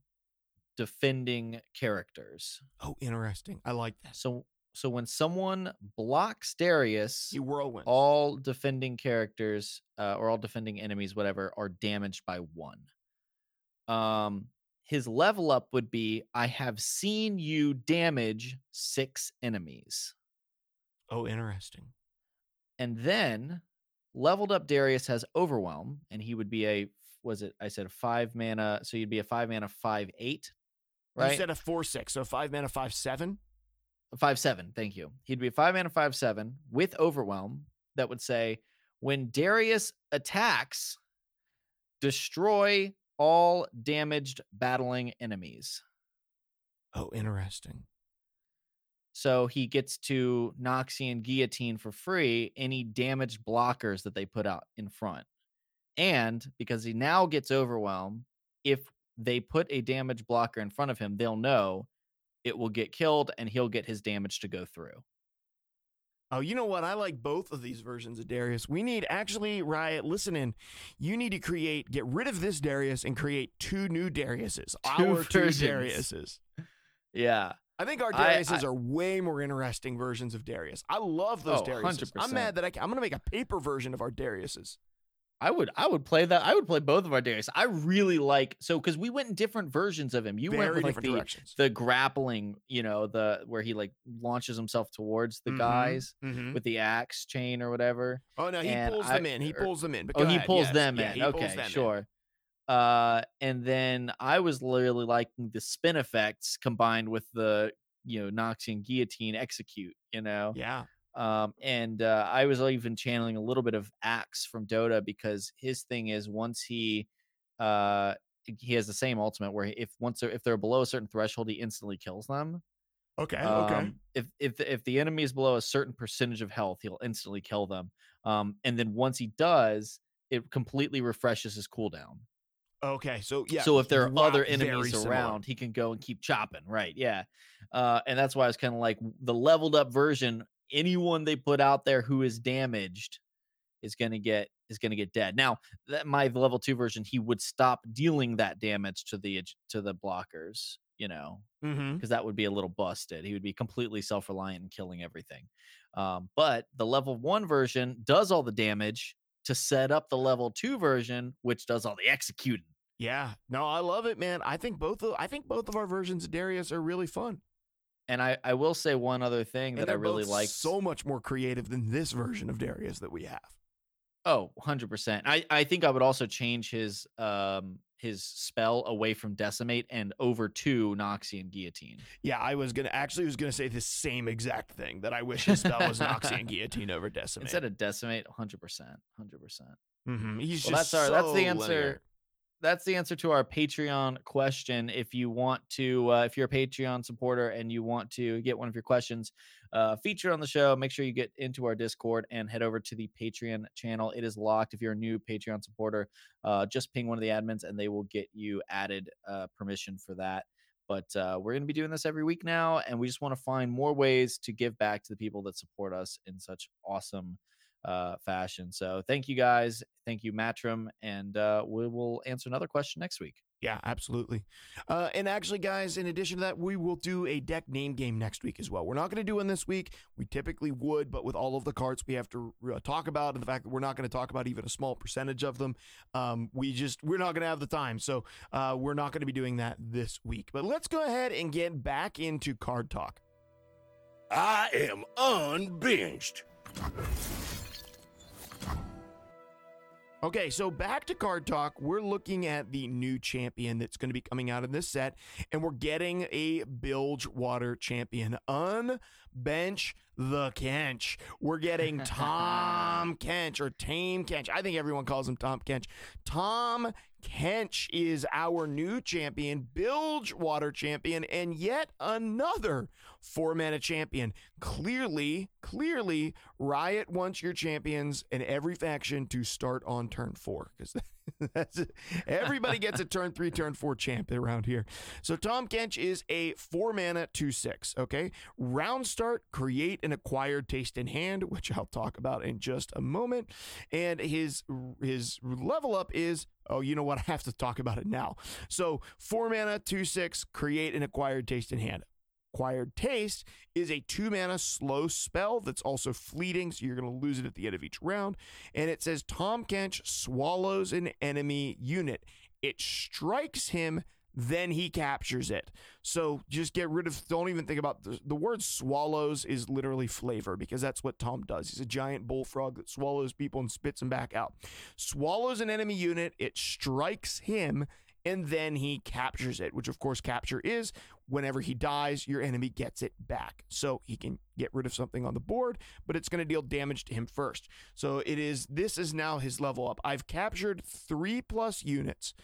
defending characters. oh, interesting. I like that. So, so when someone blocks Darius, He whirlwinds. all defending characters uh, or all defending enemies, whatever, are damaged by one. Um, his level up would be I have seen you damage six enemies. oh, interesting. And then leveled up Darius has overwhelm, and he would be a was it I said a five mana, so you'd be a five mana five eight, right? You said a four six, so five mana five seven. Five seven. Thank you. He'd be a five mana five seven with overwhelm. That would say when Darius attacks, destroy all damaged battling enemies. Oh, interesting. So he gets to Noxian guillotine for free any damaged blockers that they put out in front. And because he now gets overwhelmed, if they put a damage blocker in front of him, they'll know it will get killed and he'll get his damage to go through. Oh, you know what? I like both of these versions of Darius. We need actually, Riot, listen in. You need to create, get rid of this Darius and create two new Dariuses. Two our two versions. Dariuses. Yeah. I think our I- Dariuses I- are way more interesting versions of Darius. I love those Oh, Dariuses. I'm mad that I I'm going to make a paper version of our Dariuses. I would I would play that. I would play both of our Darius. I really like so because we went in different versions of him. You Very went with like different the directions. the grappling, you know, the where he like launches himself towards the Mhm. guys Mhm. with the axe chain or whatever. Oh no, he and pulls I- them in. He er, pulls them in. But Oh, he ahead. pulls Yes. them Yeah, in. okay, them in. sure. Uh, and then I was literally liking the spin effects combined with the you know Noxian guillotine execute. You know, Yeah. Um, and uh, I was even channeling a little bit of Axe from Dota because his thing is once he uh he has the same ultimate where if once they're if they're below a certain threshold, he instantly kills them. Okay. Okay. Um, if if the- if the enemy is below a certain percentage of health, he'll instantly kill them. Um, and then once he does, it completely refreshes his cooldown. Okay. So yeah. so if there are other enemies around, he can go and keep chopping. Right? Yeah. Uh, and that's why I was kind of like the leveled up version. Anyone they put out there who is damaged is gonna get is gonna get dead. Now that my level two version, he would stop dealing that damage to the to the blockers. You know, Mhm. because that would be a little busted. He would be completely self reliant and killing everything. Um, but the level one version does all the damage to set up the level two version, which does all the executing. Yeah. No, I love it, man. I think both of I think both of our versions of Darius are really fun. And I, I will say one other thing And that I really like. so much more creative than this version of Darius that we have. Oh, 100%. I, I think I would also change his um his spell away from decimate and over to Noxian guillotine. Yeah, I was gonna actually was gonna say the same exact thing that I wish his spell was Noxian Guillotine over Decimate. Instead of decimate, 100%. 100%. Mhm. He's Well, just that's our- that's the so answer. linear. That's the answer to our Patreon question. If you want to, uh, if you're a Patreon supporter and you want to get one of your questions uh, featured on the show, make sure you get into our Discord and head over to the Patreon channel. It is locked. If you're a new Patreon supporter, uh, just ping one of the admins and they will get you added uh, permission for that. But uh, we're going to be doing this every week now, and we just want to find more ways to give back to the people that support us in such awesome uh, fashion. So thank you guys. Thank you, Matrim. And uh, we will answer another question next week. Yeah, absolutely. Uh, and actually, guys, in addition to that, we will do a deck name game next week as well. We're not going to do one this week. We typically would, but with all of the cards we have to uh, talk about, and the fact that we're not going to talk about even a small percentage of them, um, we just we're not going to have the time. So uh, we're not going to be doing that this week. But let's go ahead and get back into card talk. I am unbinged. Okay, so back to card talk. We're looking at the new champion that's going to be coming out in this set, and we're getting a Bilgewater champion. Unbench the Kench. We're getting Tahm Kench or Tame Kench. I think everyone calls him Tahm Kench. Tahm Kench is our new champion, Bilgewater champion, and yet another four mana champion. Clearly, clearly, Riot wants your champions in every faction to start on turn four because. everybody gets a turn three, turn four champ around here. So Tahm Kench is a four mana two six. Okay, round start, create an acquired taste in hand, which I'll talk about in just a moment, and his his level up is. Oh, you know what? I have to talk about it now. So, four mana, two, six, create an acquired taste in hand. Acquired Taste is a two mana slow spell that's also fleeting, so you're going to lose it at the end of each round. And it says Tahm Kench swallows an enemy unit. It strikes him, then he captures it. So just get rid of, don't even think about the, the word swallows is literally flavor because that's what Tahm does. He's a giant bullfrog that swallows people and spits them back out. Swallows an enemy unit, it strikes him, and then he captures it, which of course capture is whenever he dies, your enemy gets it back. So he can get rid of something on the board, but it's going to deal damage to him first. So it is this is now his level up. I've captured 3 plus units.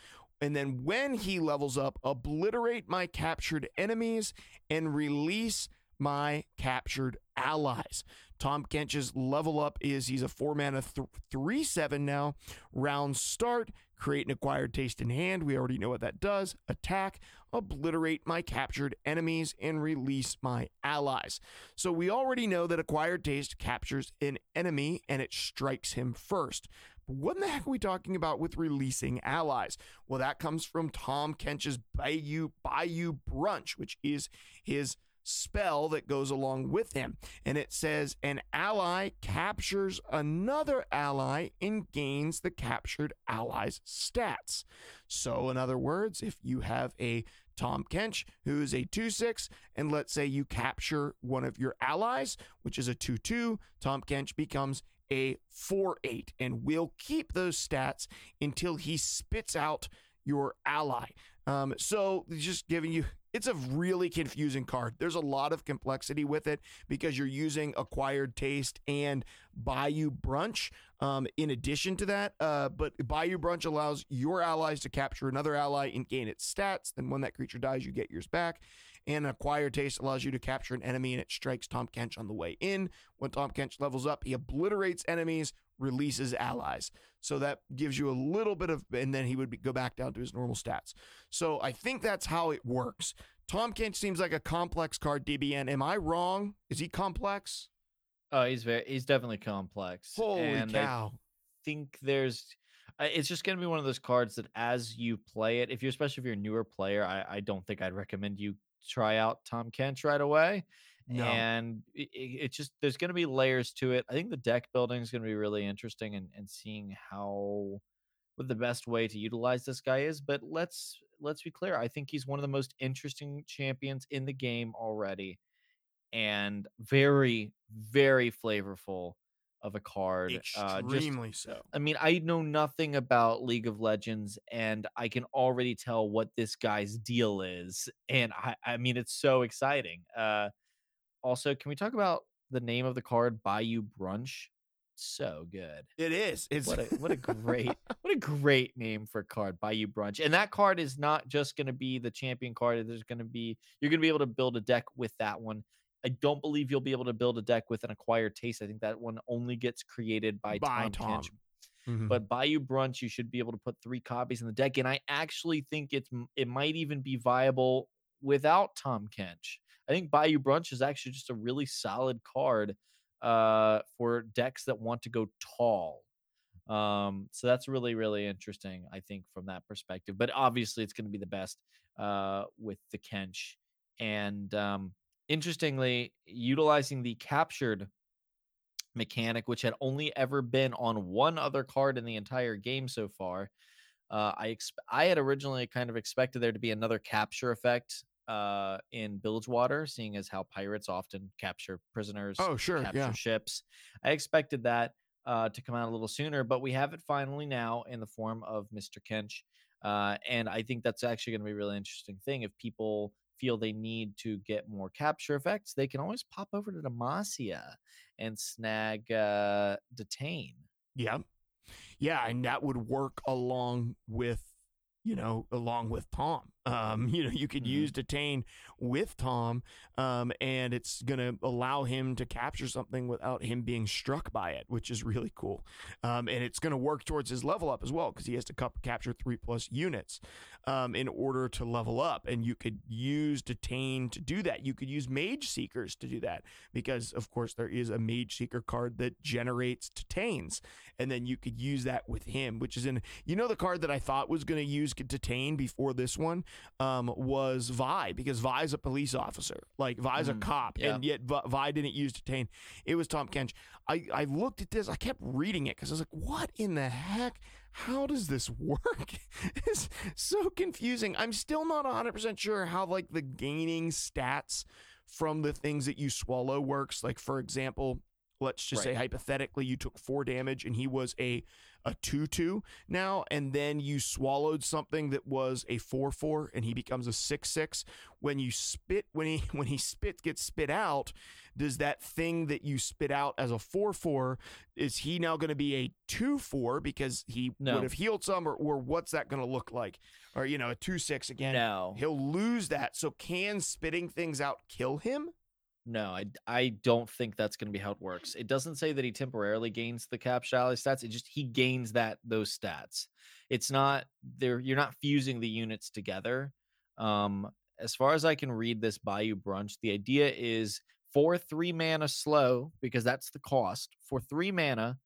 And then when he levels up, obliterate my captured enemies and release my captured allies. Tahm Kench's level up is he's a four mana th- three seven now. Round start, create an acquired taste in hand. We already know what that does. Attack, obliterate my captured enemies, and release my allies. So we already know that acquired taste captures an enemy and it strikes him first. But what in the heck are we talking about with releasing allies? Well, that comes from Tahm Kench's Bayou Bayou Brunch, which is his spell that goes along with him. And it says an ally captures another ally and gains the captured ally's stats. So, in other words, if you have a Tahm Kench, who's a 2 6, and let's say you capture one of your allies, which is a 2 2, Tahm Kench becomes a 4 8 and will keep those stats until he spits out your ally. Um, so, just giving you it's a really confusing card. There's a lot of complexity with it because you're using acquired taste and Bayou Brunch. Um, in addition to that, uh, but Bayou Brunch allows your allies to capture another ally and gain its stats. Then when that creature dies, you get yours back. And an acquired taste allows you to capture an enemy and it strikes Tahm Kench on the way in. When Tahm Kench levels up, he obliterates enemies, releases allies. So that gives you a little bit of, and then he would be, go back down to his normal stats. So I think that's how it works. Tahm Kench seems like a complex card, DBN. Am I wrong? Is he complex? Oh, he's very he's definitely complex. Holy and cow. I think there's it's just going to be one of those cards that as you play it, if you're especially if you're a newer player, I, I don't think I'd recommend you try out Tahm Kench right away. No. And it, it just there's going to be layers to it. I think the deck building is going to be really interesting and and seeing how what the best way to utilize this guy is. But let's let's be clear. I think he's one of the most interesting champions in the game already, and very very flavorful of a card. Uh, just Extremely so. I mean, I know nothing about League of Legends, and I can already tell what this guy's deal is. And I, I mean, it's so exciting. Uh, also, can we talk about the name of the card, Bayou Brunch? So good. It is. It's What a what a great what a great name for a card, Bayou Brunch. And that card is not just going to be the champion card. There's going to be you're going to be able to build a deck with that one. I don't believe you'll be able to build a deck with an acquired taste. I think that one only gets created by, By Tahm, Tahm. Kench. Mhm. But Bayou Brunch, you should be able to put three copies in the deck, and I actually think it's it might even be viable without Tahm Kench. I think Bayou Brunch is actually just a really solid card uh, for decks that want to go tall. Um, so that's really really interesting, I think, from that perspective. But obviously, it's going to be the best uh, with the Kench, and um, interestingly, utilizing the captured mechanic, which had only ever been on one other card in the entire game so far. Uh, I exp- I had originally kind of expected there to be another capture effect uh, in Bilgewater, seeing as how pirates often capture prisoners, Oh, sure. capture Yeah. ships. I expected that uh, to come out a little sooner, but we have it finally now in the form of Mr. Kench. Uh, and I think that's actually going to be a really interesting thing. If people feel they need to get more capture effects, they can always pop over to Demacia and snag uh, Detain. Yeah. Yeah. And that would work along with, you know, along with Tahm. Um, you know, you could Mhm. use detain with Tahm, um, and it's gonna allow him to capture something without him being struck by it, which is really cool. Um, and it's gonna work towards his level up as well because he has to cup- capture three plus units um, in order to level up. And you could use detain to do that. You could use mage seekers to do that because, of course, there is a mage seeker card that generates detains, and then you could use that with him, which is in you know the card that I thought was going to use detain before this one um, was Vi because Vi's a police officer, like Vi's a Mm, cop, yeah. and yet Vi, didn't use detain. It was Tahm Kench. I I looked at this, I kept reading it because I was like, what in the heck? How does this work? it's so confusing. I'm still not 100% sure how like the gaining stats from the things that you swallow works. Like for example, let's just say hypothetically you took 4 damage and he was a a 2-2 now and then you swallowed something that was a 4-4 and he becomes a 6-6 when you spit when he when he spit gets spit out does that thing that you spit out as a 4-4 is he now going to be a 2-4 because he No. would have healed some or, or what's that going to look like or you know a 2-6 again No. he'll lose that so can spitting things out kill him No, I I don't think that's going to be how it works. It doesn't say that he temporarily gains the cap ally stats. It just he gains that those stats. It's not there. You're not fusing the units together. Um, as far as I can read this Bayou Brunch, the idea is for three mana slow because that's the cost. For three mana,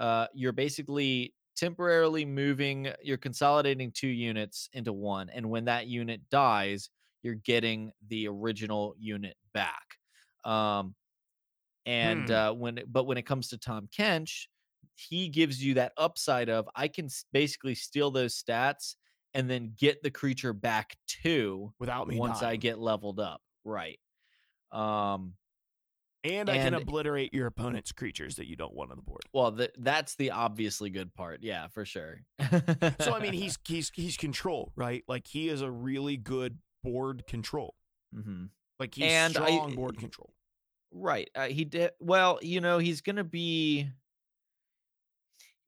uh, you're basically temporarily moving. You're consolidating two units into one, and when that unit dies, you're getting the original unit back. Um, and Hmm. uh, when it- but when it comes to Tom Kench, he gives you that upside of I can basically steal those stats and then get the creature back to without me once I get leveled up. Right. Um. and I can obliterate your opponent's creatures that you don't want on the board. Well, th- that's the obviously good part. Yeah, for sure. So I mean, he's he's he's control, right? Like he is a really good board control. hmm Like he's And I- strong board control. Right. Uh, he did well, you know, he's going to be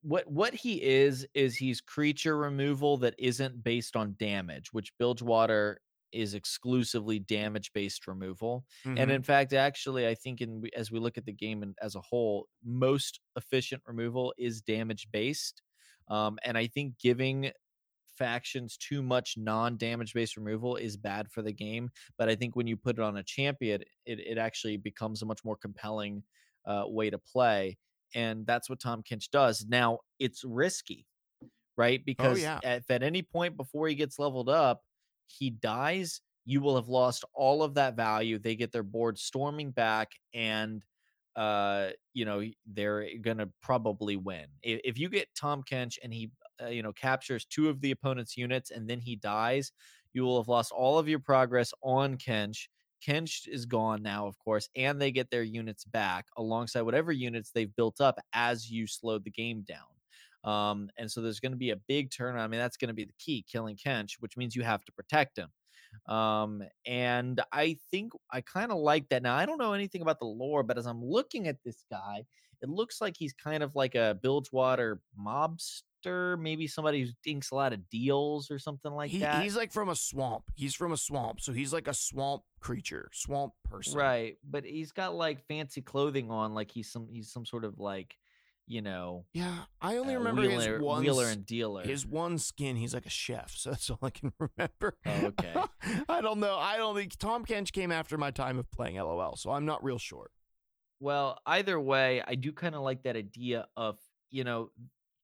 what what he is is he's creature removal that isn't based on damage, which Bilgewater is exclusively damage based removal. And Mhm. in fact, actually, I think in as we look at the game and as a whole, most efficient removal is damage based. Um, and I think giving factions too much non-damage based removal is bad for the game. But I think when you put it on a champion, it it actually becomes a much more compelling uh, way to play. And that's what Tahm Kench does. Now it's risky, right? Because yeah. if at any point before he gets leveled up, he dies, you will have lost all of that value. They get their board storming back and uh you know they're gonna probably win if, if you get Tahm Kench and he uh, you know captures two of the opponent's units and then he dies you will have lost all of your progress on kench kench is gone now of course and they get their units back alongside whatever units they've built up as you slowed the game down um, and so there's going to be a big turn. I mean, that's going to be the key, killing Kench, which means you have to protect him. Um, and I think I kind of like that. Now, I don't know anything about the lore, but as I'm looking at this guy, it looks like he's kind of like a Bilgewater mobster, maybe somebody who dinks a lot of deals or something like He, that. he's like from a swamp. He's from a swamp, so he's like a swamp creature, swamp person. right, but he's got like fancy clothing on, like he's some he's some sort of like, you know, Yeah, I only uh, remember wheeler, his one wheeler and dealer. his one skin. He's like a chef, so that's all I can remember. Oh, okay. I don't know. I don't think Tahm Kench came after my time of playing LOL, so I'm not real sure. Well, either way, I do kind of like that idea of, you know,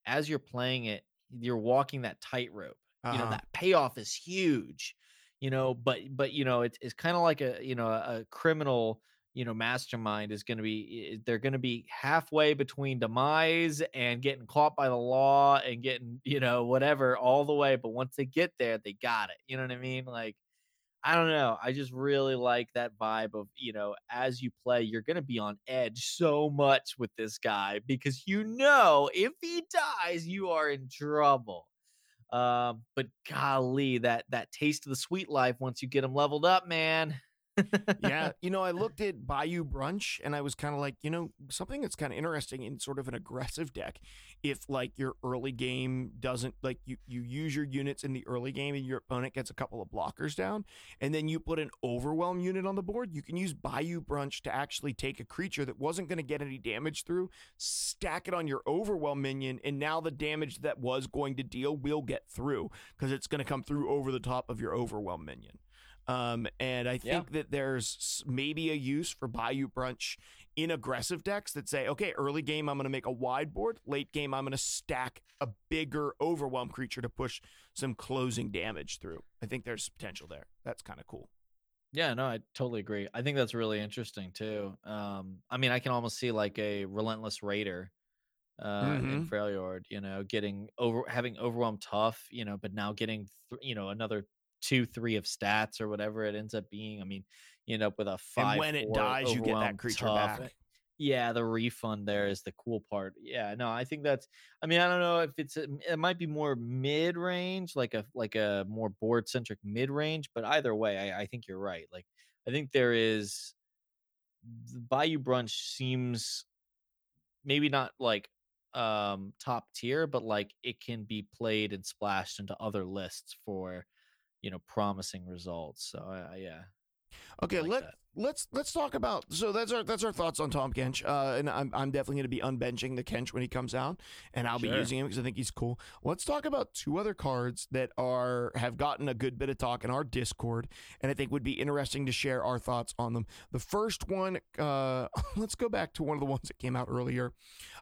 as you're playing it, you're walking that tightrope. You know, Uh-huh. that payoff is huge. You know, but but you know, it's it's kind of like a, you know, a criminal, you know, mastermind is going to be they're going to be halfway between demise and getting caught by the law and getting, you know, whatever all the way, but once they get there, they got it. You know what I mean? Like I don't know. I just really like that vibe of, you know, as you play, you're going to be on edge so much with this guy because you know if he dies, you are in trouble. Um, but golly, that that taste of the sweet life once you get him leveled up, man. Yeah, you know, I looked at Bayou Brunch and I was kind of like, you know, something that's kind of interesting in sort of an aggressive deck. If like your early game doesn't like you you use your units in the early game and your opponent gets a couple of blockers down, and then you put an overwhelm unit on the board, you can use Bayou Brunch to actually take a creature that wasn't going to get any damage through, stack it on your overwhelm minion, and now the damage that was going to deal will get through because it's going to come through over the top of your overwhelm minion. Um, and I Yeah. think that there's maybe a use for Bayou Brunch in aggressive decks that say, okay, early game, I'm going to make a wide board. Late game, I'm going to stack a bigger overwhelm creature to push some closing damage through. I think there's potential there. That's kind of cool. Yeah, no, I totally agree. I think that's really interesting too. Um, I mean, I can almost see like a relentless raider uh in Freljord, you know, getting over having overwhelmed tough, you know, but now getting th- you know another two, three of stats or whatever it ends up being. I mean, you end up with a five. and when it dies, you get that creature tough. back. Yeah, the refund there is the cool part. Yeah, no, I think that's. I mean, I don't know if it's. It might be more mid range, like a like a more board centric mid range. But either way, I, I think you're right. Like, I think there is. the Bayou Brunch seems maybe not like um top tier, but like it can be played and splashed into other lists for, you know, promising results. So I, I yeah. Okay, like let that. let's let's talk about so that's our that's our thoughts on Tahm Kench. Uh, and I'm I'm definitely going to be unbenching the Kench when he comes out, and I'll be using him because I think he's cool. Let's talk about two other cards that are have gotten a good bit of talk in our Discord, and I think would be interesting to share our thoughts on them. The first one, uh, let's go back to one of the ones that came out earlier,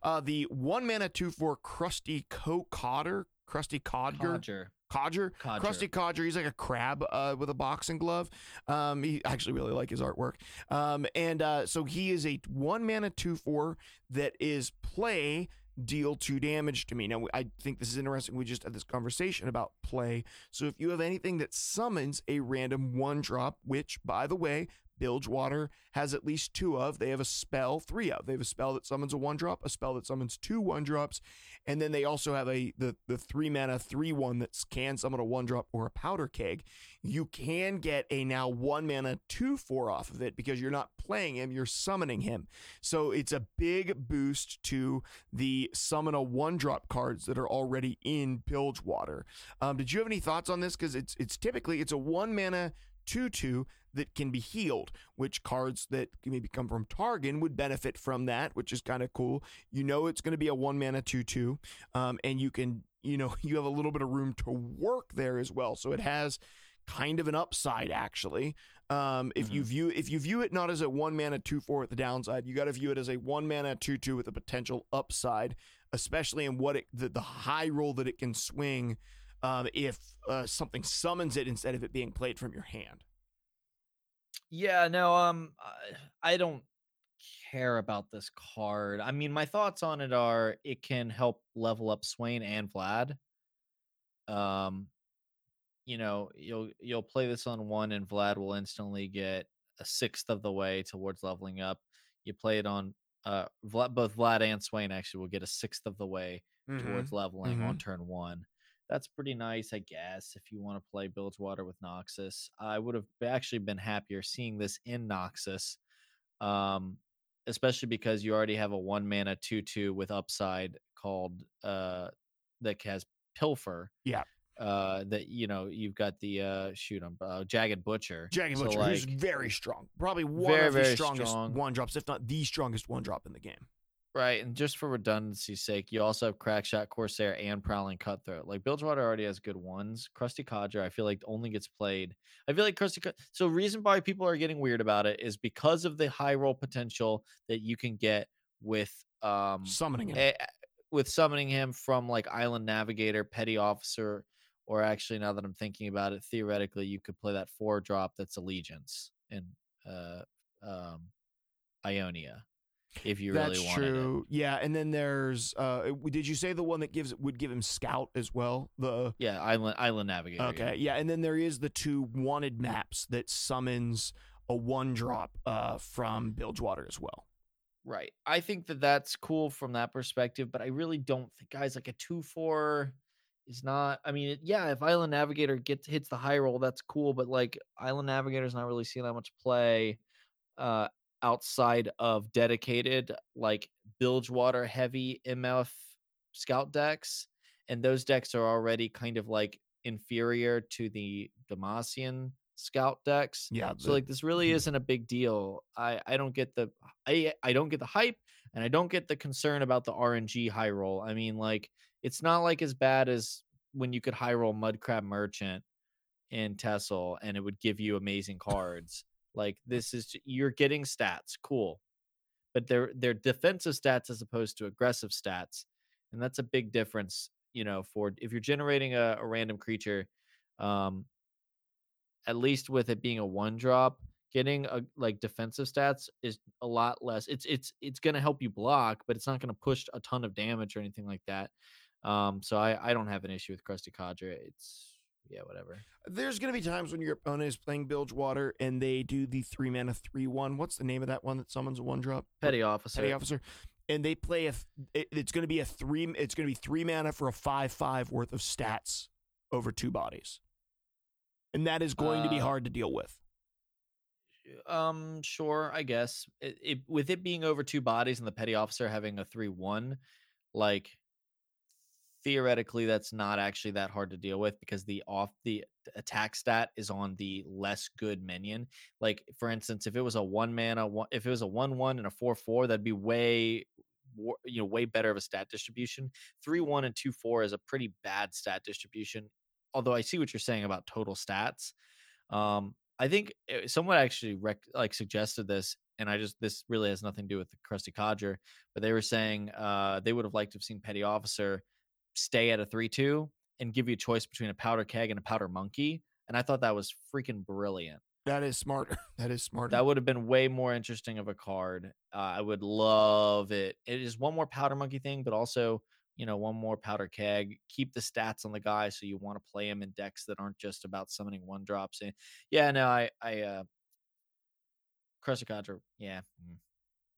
uh, the one mana two four Krusty Co Cotter, Krusty Codger. Codger. Codger, Codger. Krusty Codger. He's like a crab uh, with a boxing glove. Um, he I actually really like his artwork. Um, and uh, so he is a one mana two four that is play deal two damage to me. Now I think this is interesting. We just had this conversation about play. So if you have anything that summons a random one drop, which by the way. Bilgewater has at least two of. They have a spell, three of. They have a spell that summons a one drop, a spell that summons two one drops, and then they also have a the the three mana three one that can summon a one drop or a powder keg. You can get a now one mana two four off of it because you're not playing him, you're summoning him. So it's a big boost to the summon a one drop cards that are already in Bilgewater. Um, did you have any thoughts on this? Because it's it's typically it's a one mana two two that can be healed, which cards that maybe come from Targon would benefit from that, which is kind of cool. You know it's going to be a one mana two two, um, and you can you know you have a little bit of room to work there as well. So it has kind of an upside actually. Um, if you view if you view it not as a one mana two four at the downside, you got to view it as a one mana two two with a potential upside, especially in what it the, the high roll that it can swing. Um, if uh, something summons it instead of it being played from your hand. Yeah, no, um, I, don't care about this card. I mean, my thoughts on it are it can help level up Swain and Vlad. Um, you know, you'll you'll play this on one, and Vlad will instantly get a sixth of the way towards leveling up. You play it on uh, Vlad, both Vlad and Swain actually will get a sixth of the way towards leveling on turn one. That's pretty nice, I guess, if you want to play Bilgewater with Noxus. I would have actually been happier seeing this in Noxus, um, especially because you already have a one mana 2 2 with upside called uh, that has Pilfer. Yeah. Uh, that you know you've got the uh shoot 'em, uh, jagged butcher Jagged So, Butcher, who's very strong, probably one very, of the strongest strong. one drops, if not the strongest one drop in the game. Right, and just for redundancy's sake, you also have Crackshot, Corsair, and Prowling Cutthroat. Like Bilgewater already has good ones. Krusty Codger, I feel like only gets played. I feel like Krusty. Co- so reason why people are getting weird about it is because of the high roll potential that you can get with um Summoning him. a- with summoning him from like Island Navigator, Petty Officer, or actually now that I'm thinking about it, theoretically you could play that four drop that's Allegiance in uh um Ionia if you That's really it. true. Yeah, and then there's uh did you say the one that gives would give him scout as well? The Yeah, Island Island Navigator. Okay, yeah, and then there is the two wanted maps that summons a one drop uh from Bilgewater as well. Right. I think that that's cool from that perspective, but I really don't think guys like a 2-4 is not I mean, yeah, if Island Navigator gets hits the high roll, that's cool, but like Island Navigator's not really seeing that much play uh outside of dedicated like Bilgewater heavy MF scout decks and those decks are already kind of like inferior to the Demacian scout decks. Yeah, So the- like this really Mhm. isn't a big deal. I I don't get the I I don't get the hype and I don't get the concern about the RNG high roll. I mean like it's not like as bad as when you could high roll Mudcrab Merchant in TESL and it would give you amazing cards. Like this is you're getting stats, cool. But they're they're defensive stats as opposed to aggressive stats. And that's a big difference, you know, for if you're generating a, a random creature, um, at least with it being a one drop, getting a like defensive stats is a lot less. It's it's it's gonna help you block, but it's not gonna push a ton of damage or anything like that. Um, so I I don't have an issue with Krusty Codger. It's yeah, whatever. There's gonna be times when your opponent is playing Bilgewater and they do the three mana three one. What's the name of that one that summons a one drop? Petty officer. Petty officer. And they play a. It, it's going to be a three. It's going to be three mana for a five five worth of stats over two bodies, and that is going to be Uh, hard to deal with. Um, sure, I guess. It, it, with it being over two bodies and the petty officer having a three one, like theoretically that's not actually that hard to deal with because the off the attack stat is on the less good minion. Like for instance, if it was a one mana, one, if it was a one one and a four four, that'd be way you know way better of a stat distribution. Three one and two four is a pretty bad stat distribution. Although I see what you're saying about total stats. Um, I think eh, someone actually rec- like suggested this, and I just this really has nothing to do with the Crusty Codger, but they were saying uh, they would have liked to have seen Petty Officer stay at a three two and give you a choice between a powder keg and a powder monkey, and I thought that was freaking brilliant. That is smarter. That is smarter. That would have been way more interesting of a card. Uh, I would love it. It is one more powder monkey thing, but also you know one more powder keg. Keep the stats on the guy so you want to play him in decks that aren't just about summoning one drops. And yeah, no, I I uh, Crusty Codger, yeah. Mm.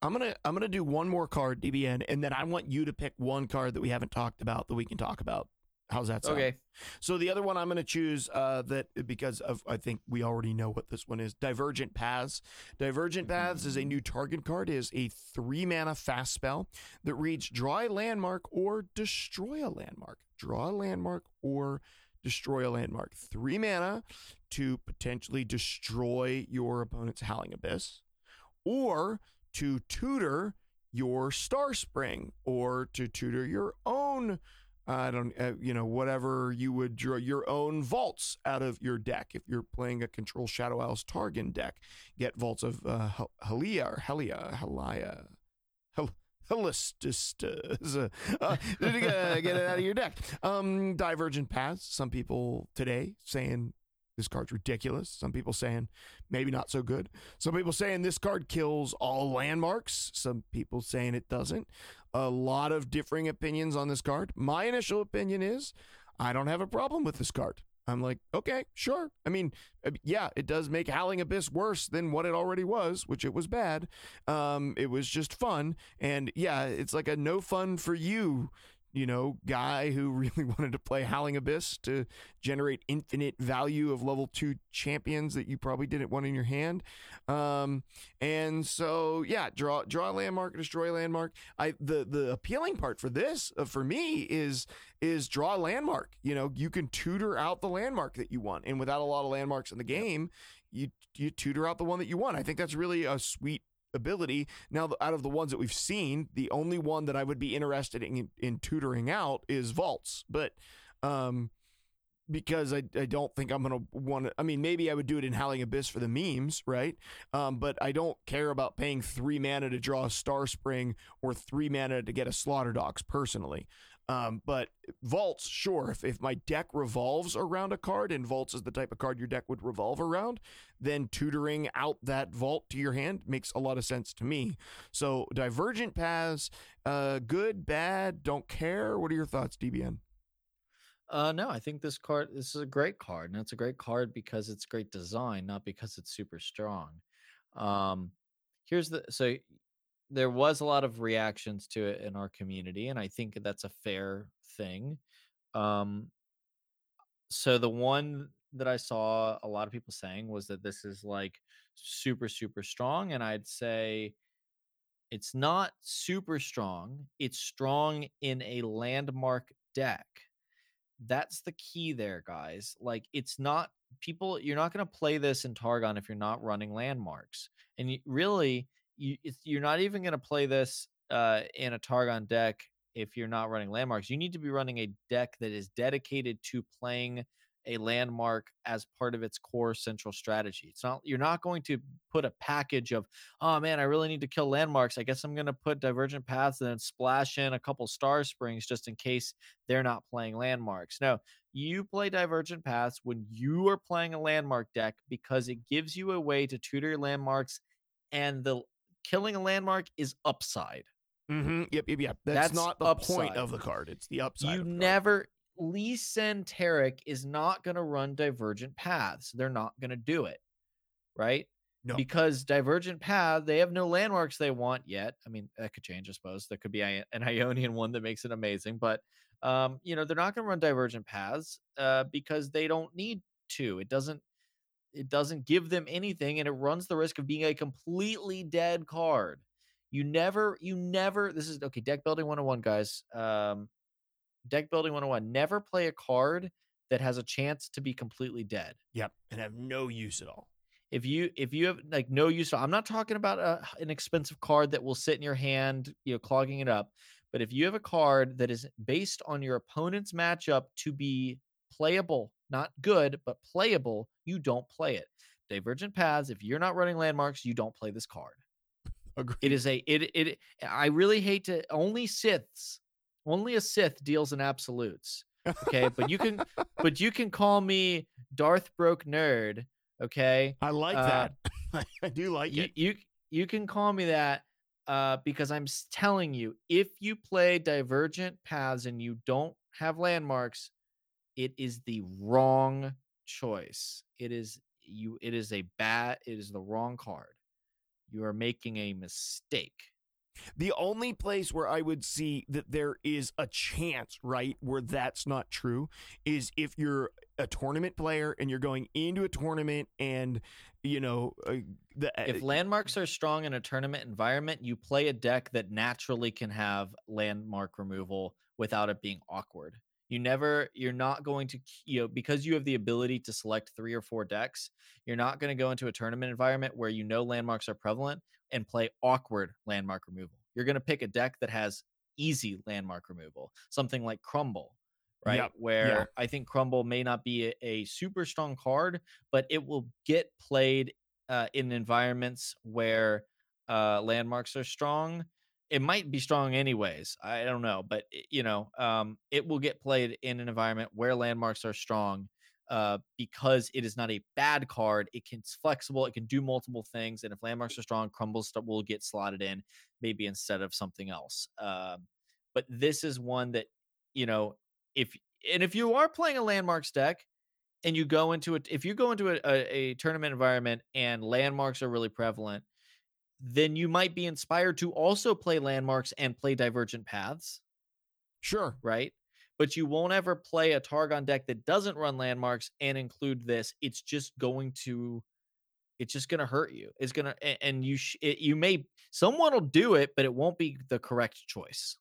I'm gonna I'm gonna do one more card, DBN, and then I want you to pick one card that we haven't talked about that we can talk about. How's that sound? Okay. So the other one I'm going to choose uh, that because of I think we already know what this one is. Divergent Paths. Divergent Paths is a new target card. It is a three mana fast spell that reads draw a landmark or destroy a landmark. Draw a landmark or destroy a landmark. Three mana to potentially destroy your opponent's Howling Abyss, or to tutor your Star Spring, or to tutor your own I don't, uh, you know, whatever you would draw your own vaults out of your deck. If you're playing a Control Shadow Isles Targon deck, get vaults of uh, Helia or Helia, Helia, Hel- Helistus. Uh, get it out of your deck. Um, Divergent Paths. Some people today saying this card's ridiculous. Some people saying maybe not so good. Some people saying this card kills all landmarks. Some people saying it doesn't a lot of differing opinions on this card. My initial opinion is I don't have a problem with this card. I'm like, okay, sure. I mean, uh, yeah, it does make Howling Abyss worse than what it already was, which it was bad. Um, it was just fun. And yeah, it's like a no fun for you you know, guy who really wanted to play Howling Abyss to generate infinite value of level two champions that you probably didn't want in your hand. Um, and so, yeah, draw draw a landmark, destroy a landmark. I the the appealing part for this uh, for me is is draw a landmark. You know, you can tutor out the landmark that you want, and without a lot of landmarks in the game, you you tutor out the one that you want. I think that's really a sweet ability. Now, out of the ones that we've seen, the only one that I would be interested in, in tutoring out is vaults. But um, because I, I don't think I'm to want to. I mean, maybe I would do it in Howling Abyss for the memes, right? Um, but I don't care about paying three mana to draw a Star Spring or three mana to get a Slaughter Docks personally. Um, but vaults, sure. If, if my deck revolves around a card and vaults is the type of card your deck would revolve around, then tutoring out that vault to your hand makes a lot of sense to me. So divergent paths, uh, good, bad, don't care. What are your thoughts, DBN? Uh, no, I think this card this is a great card, and it's a great card because it's great design, not because it's super strong. Um, here's the so there was a lot of reactions to it in our community, and I think that's a fair thing. Um, so the one that I saw a lot of people saying was that this is like super super strong, and I'd say it's not super strong. It's strong in a landmark deck. That's the key there, guys. Like it's not people. You're not going to play this in Targon if you're not running landmarks, and you, really you you're not even going to play this uh, in a Targon deck if you're not running landmarks. You need to be running a deck that is dedicated to playing a landmark as part of its core central strategy. It's not you're not going to put a package of, oh man, I really need to kill landmarks. I guess I'm going to put divergent paths and then splash in a couple star springs just in case they're not playing landmarks. No, you play divergent paths when you are playing a landmark deck because it gives you a way to tutor landmarks and the killing a landmark is upside. Mm-hmm. Yep, yep, yep. That's, That's not the upside. point of the card. It's the upside. You never. Lee Sin Taric is not going to run divergent paths. They're not going to do it, right? No. Because divergent path, they have no landmarks they want yet. I mean, that could change, I suppose. There could be an Ionian one that makes it amazing, but um, you know, they're not going to run divergent paths uh, because they don't need to. It doesn't it doesn't give them anything and it runs the risk of being a completely dead card. You never, you never, this is okay, deck building 101, guys. Um, deck building 101 never play a card that has a chance to be completely dead Yep, and have no use at all. if you if you have like no use i'm not talking about a, an expensive card that will sit in your hand you know clogging it up but if you have a card that is based on your opponent's matchup to be playable not good but playable you don't play it divergent paths if you're not running landmarks you don't play this card Agreed. it is a it it i really hate to only siths only a sith deals in absolutes okay but you can but you can call me darth broke nerd okay I like Uh, that. I do like you, it. you you can call me that uh, because I'm telling you, if you play divergent paths and you don't have landmarks, it is the wrong choice. It is you. It is a bad. It is the wrong card. You are making a mistake. The only place where I would see that there is a chance, right, where that's not true is if you're a tournament player and you're going into a tournament and, you know, uh, the, If landmarks are strong in a tournament environment, you play a deck that naturally can have landmark removal without it being awkward. You never, you're not going to, you know, because you have the ability to select three or four decks, you're not going to go into a tournament environment where you know landmarks are prevalent and play awkward landmark removal. You're going to pick a deck that has easy landmark removal, something like Crumble, right? Yep, Where I think Crumble may not be a, a super strong card, but it will get played uh, in environments where uh, landmarks are strong. It might be strong anyways. I don't know, but you know, um, it will get played in an environment where landmarks are strong uh, because it is not a bad card. It can it's flexible. It can do multiple things, and if landmarks are strong, crumbles will get slotted in maybe instead of something else. Um, but this is one that you know if and if you are playing a landmarks deck and you go into it if you go into a, a, a tournament environment and landmarks are really prevalent then you might be inspired to also play landmarks and play divergent paths. Sure. right? But you won't ever play a targon deck that doesn't run landmarks and include this. It's just going to it's just going to hurt you. It's going to and you sh- it, you may someone will do it but it won't be the correct choice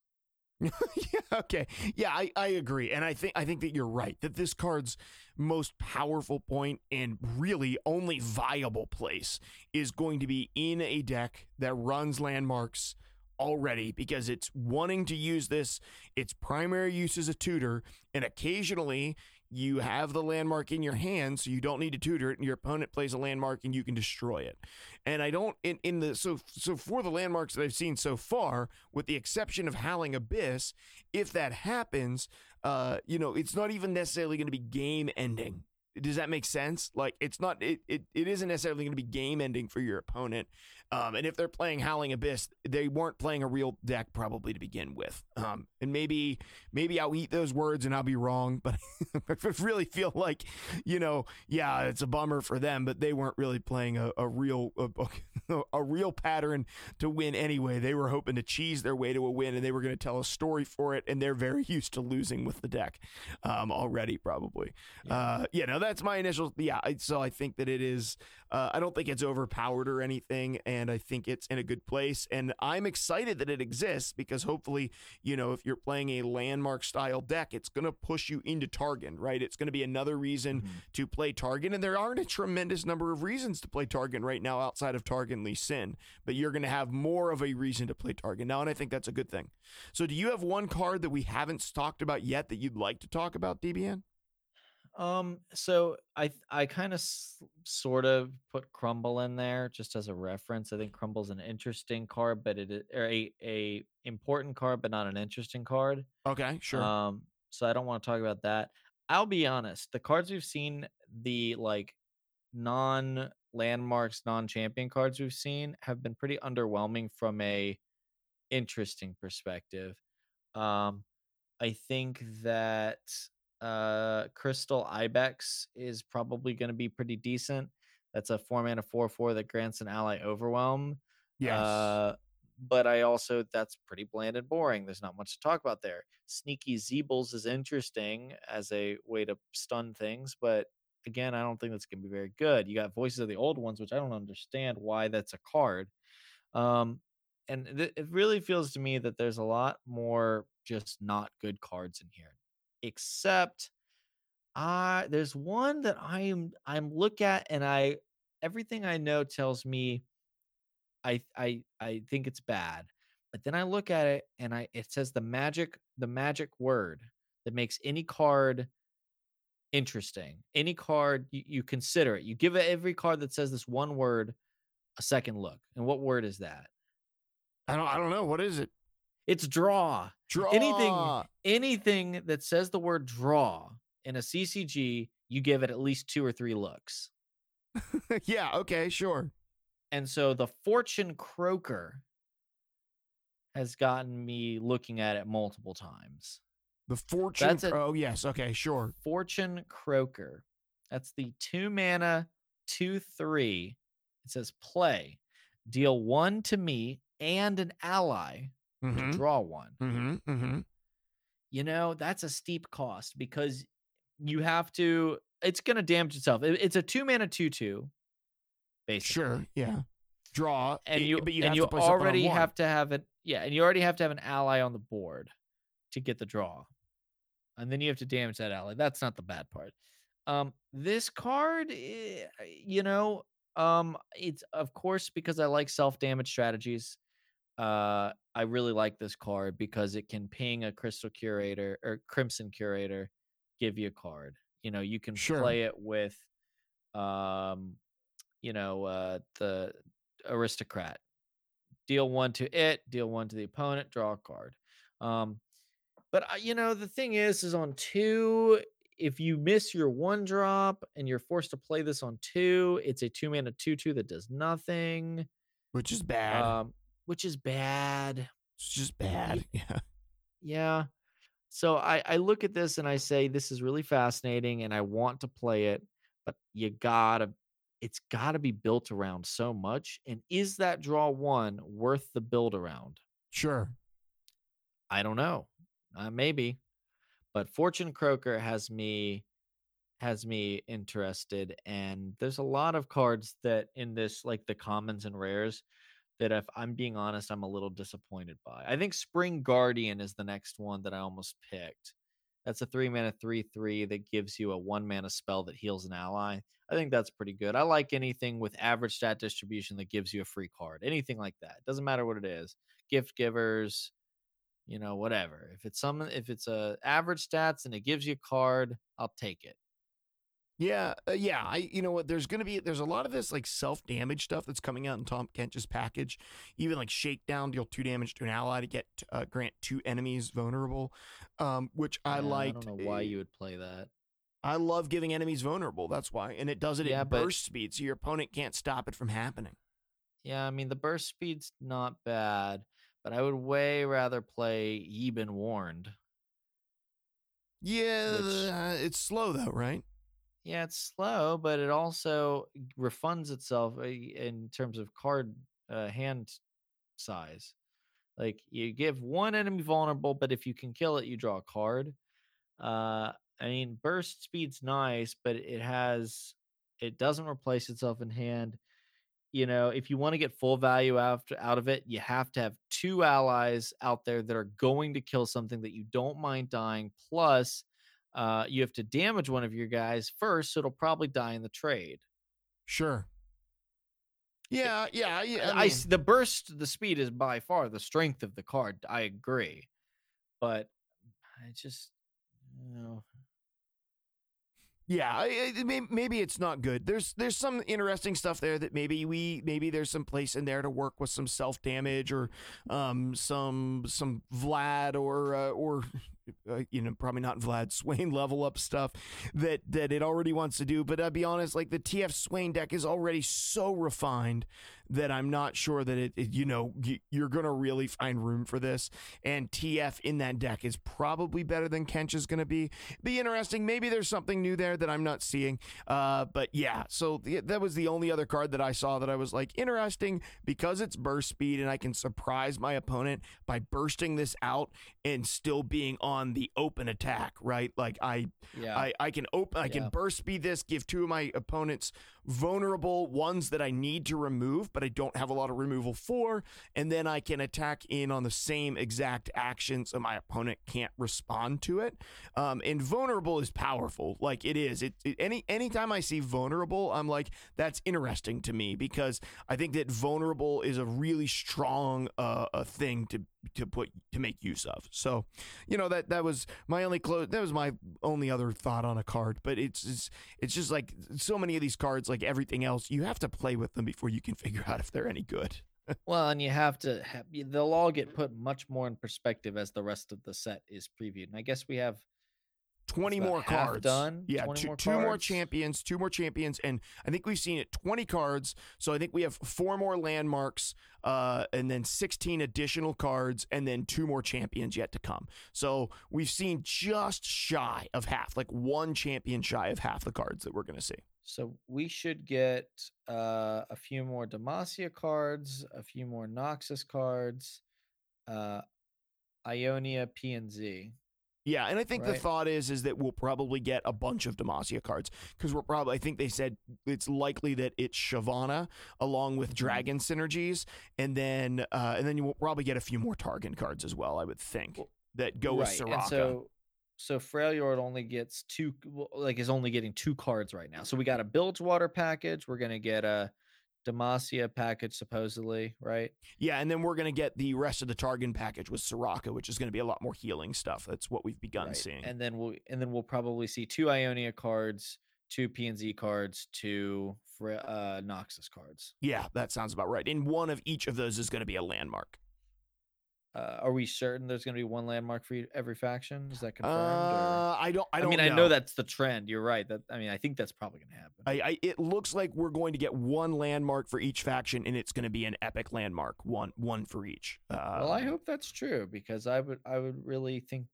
yeah, okay. Yeah, I, I agree. And I think I think that you're right. That this card's most powerful point and really only viable place is going to be in a deck that runs landmarks already because it's wanting to use this its primary use as a tutor and occasionally you have the landmark in your hand so you don't need to tutor it and your opponent plays a landmark and you can destroy it. And i don't in, in the so so for the landmarks that i've seen so far with the exception of howling abyss if that happens uh you know it's not even necessarily going to be game ending. Does that make sense? Like it's not it, it, it isn't necessarily going to be game ending for your opponent um, and if they're playing Howling Abyss, they weren't playing a real deck probably to begin with. Um, and maybe maybe I'll eat those words and I'll be wrong, but I really feel like, you know, yeah, it's a bummer for them, but they weren't really playing a, a real a, a real pattern to win anyway. They were hoping to cheese their way to a win, and they were going to tell a story for it, and they're very used to losing with the deck um, already, probably. Yeah. Uh, yeah, no, that's my initial. Yeah, so I think that it is. Uh, I don't think it's overpowered or anything, and I think it's in a good place. And I'm excited that it exists because hopefully, you know, if you're playing a landmark style deck, it's going to push you into Targon, right? It's going to be another reason Mhm. to play Targon, and there aren't a tremendous number of reasons to play Targon right now outside of Targon Lee Sin, but you're going to have more of a reason to play Targon now, and I think that's a good thing. So, do you have one card that we haven't talked about yet that you'd like to talk about, DBN? Um, so I I kind of s- sort of put Crumble in there just as a reference. I think Crumble's an interesting card, but it is or a a important card, but not an interesting card. Okay, sure. Um, so I don't want to talk about that. I'll be honest, the cards we've seen, the like non landmarks, non champion cards we've seen have been pretty underwhelming from a interesting perspective. Um, I think that uh Crystal Ibex is probably going to be pretty decent. That's a four mana four four that grants an ally overwhelm. yes. Uh, but I also that's pretty bland and boring. There's not much to talk about there. Sneaky Zeebles is interesting as a way to stun things, but again, I don't think that's gonna be very good. You got Voices of the Old Ones, which I don't understand why that's a card. Um, and th- it really feels to me that there's a lot more just not good cards in here. Except uh there's one that I'm I'm look at and I everything I know tells me I I I think it's bad. But then I look at it and I it says the magic the magic word that makes any card interesting. Any card you, you consider it. You give it every card that says this one word a second look. And what word is that? I don't. I don't know. What is it? It's draw. Draw. Anything anything that says the word draw in a CCG, you give it at least two or three looks. yeah. Okay. Sure. And so the Fortune Croaker has gotten me looking at it multiple times. The fortune. That's a- oh yes. Okay. Sure. Fortune Croaker. That's the two mana, two, three. It says play, deal one to me and an ally, to Mm-hmm. draw one. Mm-hmm. Mm-hmm. You know, that's a steep cost because you have to, it's going to damage itself. It- It's a two mana, two, two, basically. Sure. Yeah. Draw. and you, but you and you to already have to have it yeah and you already have to have an ally on the board to get the draw and then you have to damage that ally that's not the bad part um this card eh, you know um it's of course because i like self damage strategies uh i really like this card because it can ping a crystal curator or crimson curator give you a card you know you can Sure. play it with um you know uh the aristocrat deal one to it deal one to the opponent draw a card um but I- you know the thing is is on two if you miss your one drop and you're forced to play this on two it's a two mana two two that does nothing which is bad. um which is bad it's just bad. Yeah. yeah so i i look at this and i say this is really fascinating and i want to play it but you gotta it's gotta be built around so much and is that draw one worth the build around Sure. i don't know uh, maybe but fortune croaker has me has me interested and there's a lot of cards that in this like the commons and rares that if i'm being honest i'm a little disappointed by. I think spring guardian is the next one that i almost picked. That's a three mana three three that gives you a one mana spell that heals an ally. I think that's pretty good. I like anything with average stat distribution that gives you a free card anything like that. Doesn't matter what it is. Gift givers you know whatever. If it's some if it's a average stats and it gives you a card i'll take it Yeah, uh, yeah. I, you know what? There's gonna be there's a lot of this like self damage stuff that's coming out in Tahm Kench's package. Even like shakedown, deal two damage to an ally to get uh, grant two enemies vulnerable, um, which I Yeah, liked. i don't know why Uh, you would play that I love giving enemies vulnerable. That's why, and it does it Yeah, at but- burst speed, so your opponent can't stop it from happening. yeah i mean the burst speed's not bad but i would way rather play ye been warned Yeah, Which- uh, it's slow though, right? Yeah it's slow but it also refunds itself uh, in terms of card uh, hand size. Like you give one enemy vulnerable but if you can kill it you draw a card. Uh i mean burst speed's nice but it has it doesn't replace itself in hand. You know if you want to get full value out, out of it you have to have two allies out there that are going to kill something that you don't mind dying plus uh, you have to damage one of your guys first so it'll probably die in the trade Sure. Yeah, yeah, yeah. I, I mean, s- the burst the speed is by far the strength of the card i agree but i just you know Yeah, maybe it's not good. There's there's some interesting stuff there that maybe we maybe there's some place in there to work with some self damage or um some some Vlad or uh, or uh, you know probably not Vlad Swain level up stuff that that it already wants to do. But I'll be honest, like the TF Swain deck is already so refined that I'm not sure that it, it you know you're gonna really find room for this. And TF in that deck is probably better than Kench is gonna be be interesting. Maybe there's something new there that I'm not seeing. Uh, but yeah, so the, that was the only other card that I saw that I was like interesting because it's burst speed and I can surprise my opponent by bursting this out and still being on the open attack, right? Like I Yeah. I, I can open I can burst speed this, give two of my opponents vulnerable ones that I need to remove, but I don't have a lot of removal for, and then I can attack in on the same exact action so my opponent can't respond to it. Um, and vulnerable is powerful. Like it is. It, it any anytime I see vulnerable, I'm like, that's interesting to me because I think that vulnerable is a really strong uh, a thing to to put to make use of. So, you know that that was my only close. That was my only other thought on a card. But it's it's, it's just like so many of these cards, like everything else, you have to play with them before you can figure out if they're any good. Well, and you have to have, they'll all get put much more in perspective as the rest of the set is previewed. And I guess we have 20 about more cards. done? Yeah, two, more two more champions, two more champions, and I think we've seen it 20 cards. So I think we have four more landmarks, uh, and then 16 additional cards, and then two more champions yet to come. So we've seen just shy of half, like one champion shy of half the cards that we're going to see. so we should get uh, a few more Demacia cards, a few more Noxus cards, uh, Ionia P and Z. Yeah, and I think the thought is is that we'll probably get a bunch of Demacia cards because we're probably. I think they said it's likely that it's Shyvana along with Mhm. Dragon synergies, and then uh, and then you will probably get a few more Targon cards as well. I would think that go with right. Soraka. And so so Freljord only gets two like is only getting two cards right now. So we got a Bilgewater package. We're gonna get a Demacia package supposedly, right? yeah, and then we're gonna get the rest of the Targon package with Soraka, which is gonna be a lot more healing stuff. That's what we've begun right. seeing. And then we'll and then we'll probably see two Ionia cards, two PNZ cards, two Fre- uh, Noxus cards. yeah, that sounds about right. And one of each of those is gonna be a landmark. Uh, are we certain there's going to be one landmark for every faction? Is that confirmed? Uh, I don't. I I, don't. mean, I know that's the trend. You're right. That I mean, I think that's probably going to happen. I, I, it looks like we're going to get one landmark for each faction, and it's going to be an epic landmark, one one for each. Uh, well, I hope that's true because I would I would really think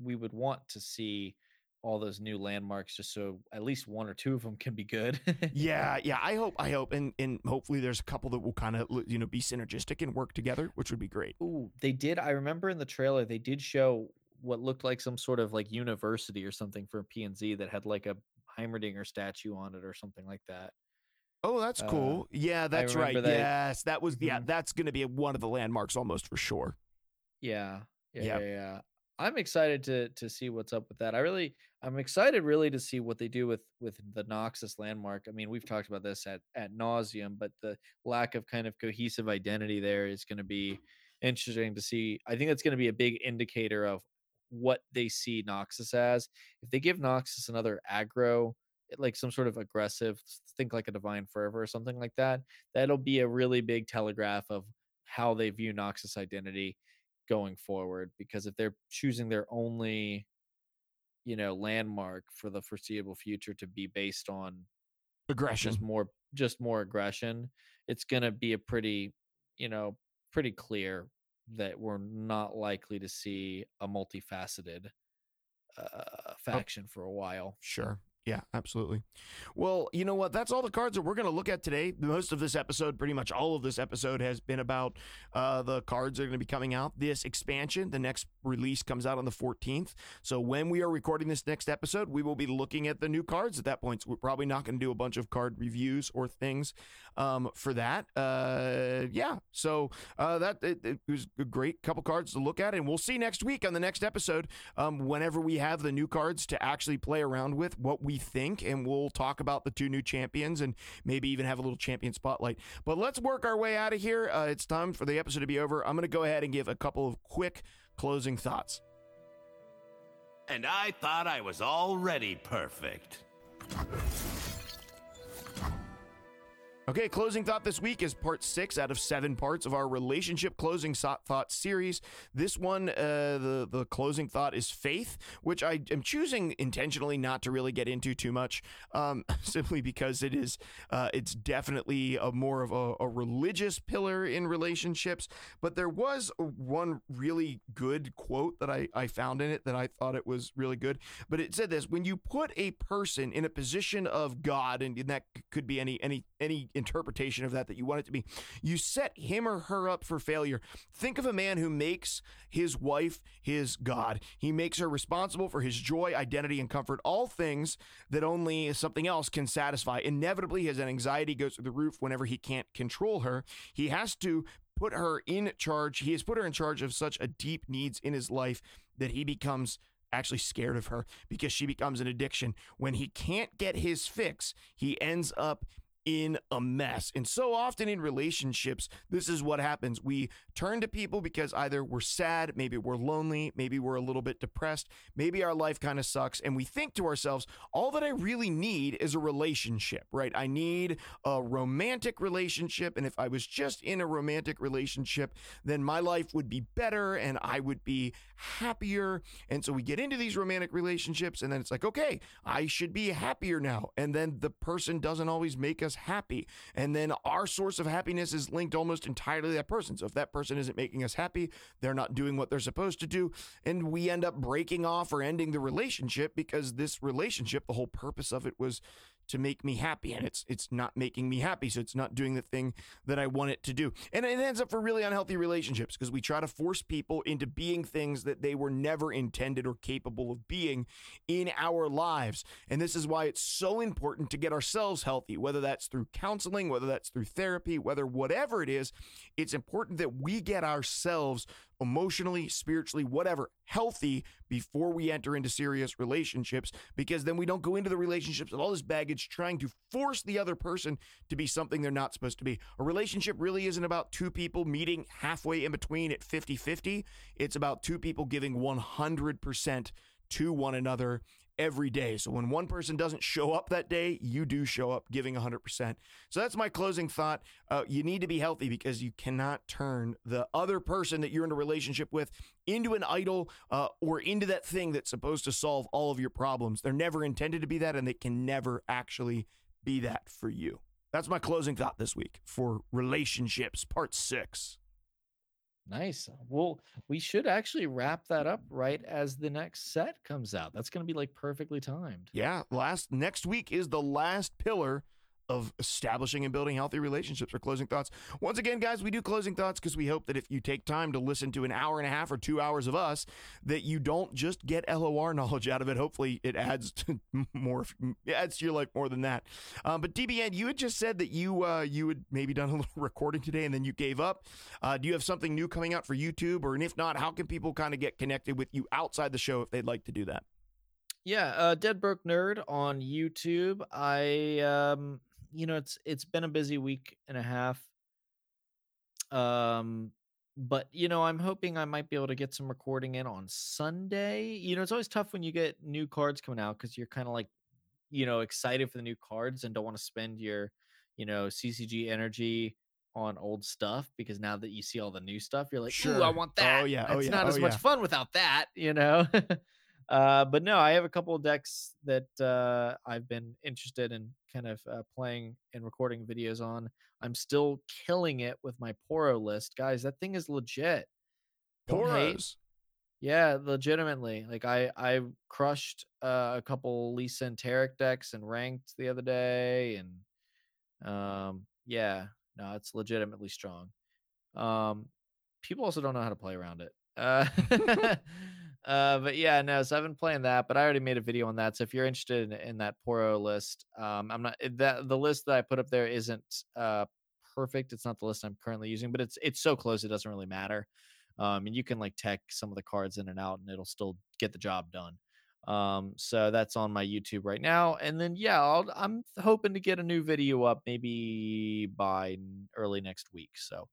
we would want to see all those new landmarks just so at least one or two of them can be good. Yeah, yeah. I hope. I hope, and and hopefully there's a couple that will kind of you know be synergistic and work together, which would be great. Ooh, they did. I remember in the trailer they did show what looked like some sort of like university or something for a PNZ that had like a Heimerdinger statue on it or something like that. Oh, that's Uh, cool. Yeah, that's right. that- Yes, that was. Yeah, Mhm. that's going to be one of the landmarks almost for sure. Yeah. Yeah, Yep. yeah, yeah. I'm excited to to see what's up with that. I really I'm excited really to see what they do with with the Noxus landmark. I mean, we've talked about this at at nauseum, but the lack of kind of cohesive identity there is going to be interesting to see. I think that's going to be a big indicator of what they see Noxus as. If they give Noxus another aggro, eh, like some sort of aggressive, think like a divine fervor or something like that, that'll be a really big telegraph of how they view Noxus identity going forward because if they're choosing their only you know landmark for the foreseeable future to be based on Aggression. just more just more aggression it's going to be a pretty you know pretty clear that we're not likely to see a multifaceted uh faction for a while Sure. Yeah, absolutely. Well, you know what? That's all the cards that we're going to look at today. Most of this episode, pretty much all of this episode, has been about uh, the cards that are going to be coming out. This expansion, the next release comes out on the 14th. So when we are recording this next episode, we will be looking at the new cards at that point. So we're probably not going to do a bunch of card reviews or things um, for that. Uh, yeah. So uh, that it, it was a great couple cards to look at, and we'll see next week on the next episode um, whenever we have the new cards to actually play around with, what we think, and we'll talk about the two new champions and maybe even have a little champion spotlight. But let's work our way out of here. Uh, it's time for the episode to be over. I'm going to go ahead and give a couple of quick closing thoughts. And I thought I was already perfect. Okay, closing thought this week is part six out of seven parts of our relationship closing thought series. This one, uh, the the closing thought is faith, which I am choosing intentionally not to really get into too much, um, simply because it is uh, it's definitely a more of a, a religious pillar in relationships. But there was one really good quote that I I found in it that I thought it was really good. But it said this: when you put a person in a position of God, and that could be any any any interpretation of that that you want it to be. You set him or her up for failure. Think of a man who makes his wife his God. He makes her responsible for his joy, identity, and comfort, all things that only something else can satisfy. Inevitably, his anxiety goes through the roof whenever he can't control her. He has to put her in charge. He has put her in charge of such a deep needs in his life that he becomes actually scared of her because she becomes an addiction. When he can't get his fix, he ends up in a mess. And so often in relationships, this is what happens. We turn to people because either we're sad, maybe we're lonely, maybe we're a little bit depressed, maybe our life kind of sucks. And we think to ourselves, all that I really need is a relationship, right? I need a romantic relationship. And if I was just in a romantic relationship, then my life would be better and I would be happier. And so we get into these romantic relationships and then it's like, okay, I should be happier now. And then the person doesn't always make us happy. And then our source of happiness is linked almost entirely to that person. So if that person isn't making us happy, they're not doing what they're supposed to do. And we end up breaking off or ending the relationship because this relationship, the whole purpose of it was to make me happy and it's it's not making me happy so it's not doing the thing that I want it to do. And it ends up for really unhealthy relationships because we try to force people into being things that they were never intended or capable of being in our lives. And this is why it's so important to get ourselves healthy whether that's through counseling whether that's through therapy whether whatever it is it's important that we get ourselves emotionally, spiritually, whatever, healthy before we enter into serious relationships because then we don't go into the relationships with all this baggage trying to force the other person to be something they're not supposed to be. A relationship really isn't about two people meeting halfway in between at 50 50. It's about two people giving 100% to one another every day. So when one person doesn't show up that day, you do show up giving 100%. So that's my closing thought. Uh, you need to be healthy because you cannot turn the other person that you're in a relationship with into an idol uh, or into that thing that's supposed to solve all of your problems. They're never intended to be that, and they can never actually be that for you. That's my closing thought this week for relationships, part six. Nice. Uh, well, we should actually wrap that up right as the next set comes out. That's going to be like perfectly timed. Yeah, last next week is the last pillar of establishing and building healthy relationships or closing thoughts. Once again, guys, we do closing thoughts because we hope that if you take time to listen to an hour and a half or two hours of us, that you don't just get LOR knowledge out of it. Hopefully, it adds to more, it adds to your life more than that. Um, but DBN, you had just said that you uh, you had maybe done a little recording today and then you gave up. Uh, do you have something new coming out for YouTube, or and if not, how can people kind of get connected with you outside the show if they'd like to do that? Yeah, uh, Dead Broke Nerd on YouTube. I um you know, it's it's been a busy week and a half. Um, but you know, I'm hoping I might be able to get some recording in on Sunday. You know, it's always tough when you get new cards coming out because you're kind of like, you know, excited for the new cards and don't want to spend your, you know, CCG energy on old stuff because now that you see all the new stuff, you're like, sure, I want that. Oh yeah, oh it's yeah. not oh, as much fun without that, you know. Uh, but no, I have a couple of decks that uh, I've been interested in kind of uh, playing and recording videos on. I'm still killing it with my Poro list, guys. That thing is legit. Poros. Yeah, legitimately. Like I I crushed uh, a couple Lee and Taric decks and ranked the other day, and um yeah, no, it's legitimately strong. Um, people also don't know how to play around it. Uh, uh, but yeah, no. So I've been playing that, but I already made a video on that. So if you're interested in, in that Poro list, um, I'm not that the list that I put up there isn't uh perfect. It's not the list I'm currently using, but it's it's so close it doesn't really matter. Um, and you can like tech some of the cards in and out, and it'll still get the job done. Um, so that's on my YouTube right now. And then yeah, I'll, I'm hoping to get a new video up maybe by early next week. So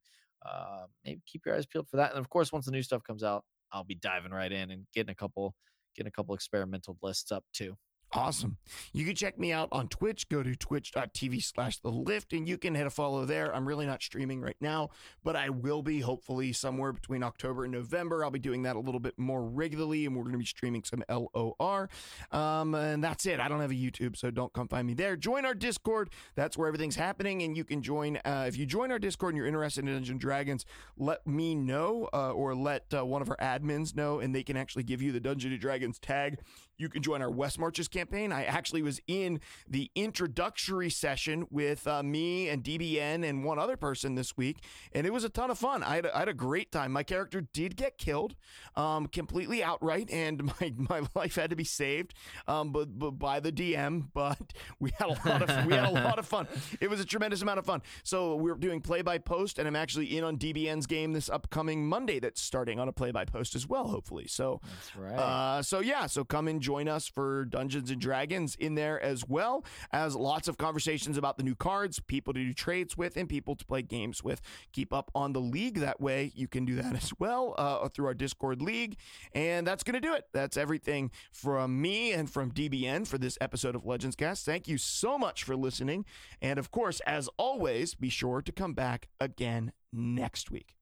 uh, maybe keep your eyes peeled for that. And of course, once the new stuff comes out, I'll be diving right in and getting a couple getting a couple experimental lists up too. Awesome. You can check me out on Twitch. Go to twitch.tv slash the lift and you can hit a follow there. I'm really not streaming right now, but I will be hopefully somewhere between October and November. I'll be doing that a little bit more regularly and we're going to be streaming some LOR. Um, and that's it. I don't have a YouTube, so don't come find me there. Join our Discord. That's where everything's happening. And you can join, uh, if you join our Discord and you're interested in Dungeons and Dragons, let me know uh, or let uh, one of our admins know and they can actually give you the Dungeons and Dragons tag you can join our West Marches campaign. I actually was in the introductory session with uh, me and DBN and one other person this week, and it was a ton of fun. I had a, I had a great time. My character did get killed, um, completely outright, and my, my life had to be saved, um, but, but by the DM. But we had a lot of we had a lot of fun. It was a tremendous amount of fun. So we're doing play by post, and I'm actually in on DBN's game this upcoming Monday. That's starting on a play by post as well, hopefully. So That's right. uh, so yeah, so come and join us for Dungeons and Dragons in there as well as lots of conversations about the new cards, people to do trades with, and people to play games with. Keep up on the league that way. You can do that as well uh, through our Discord league, and that's gonna do it. That's everything from me and from DBN for this episode of Legends Cast. Thank you so much for listening, and of course, as always, be sure to come back again next week.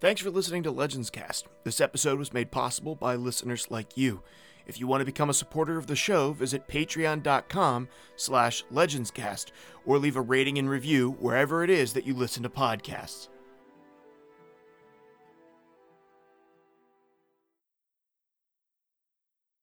Thanks for listening to Legends Cast. This episode was made possible by listeners like you. If you want to become a supporter of the show, visit patreon.com slash legendscast or leave a rating and review wherever it is that you listen to podcasts.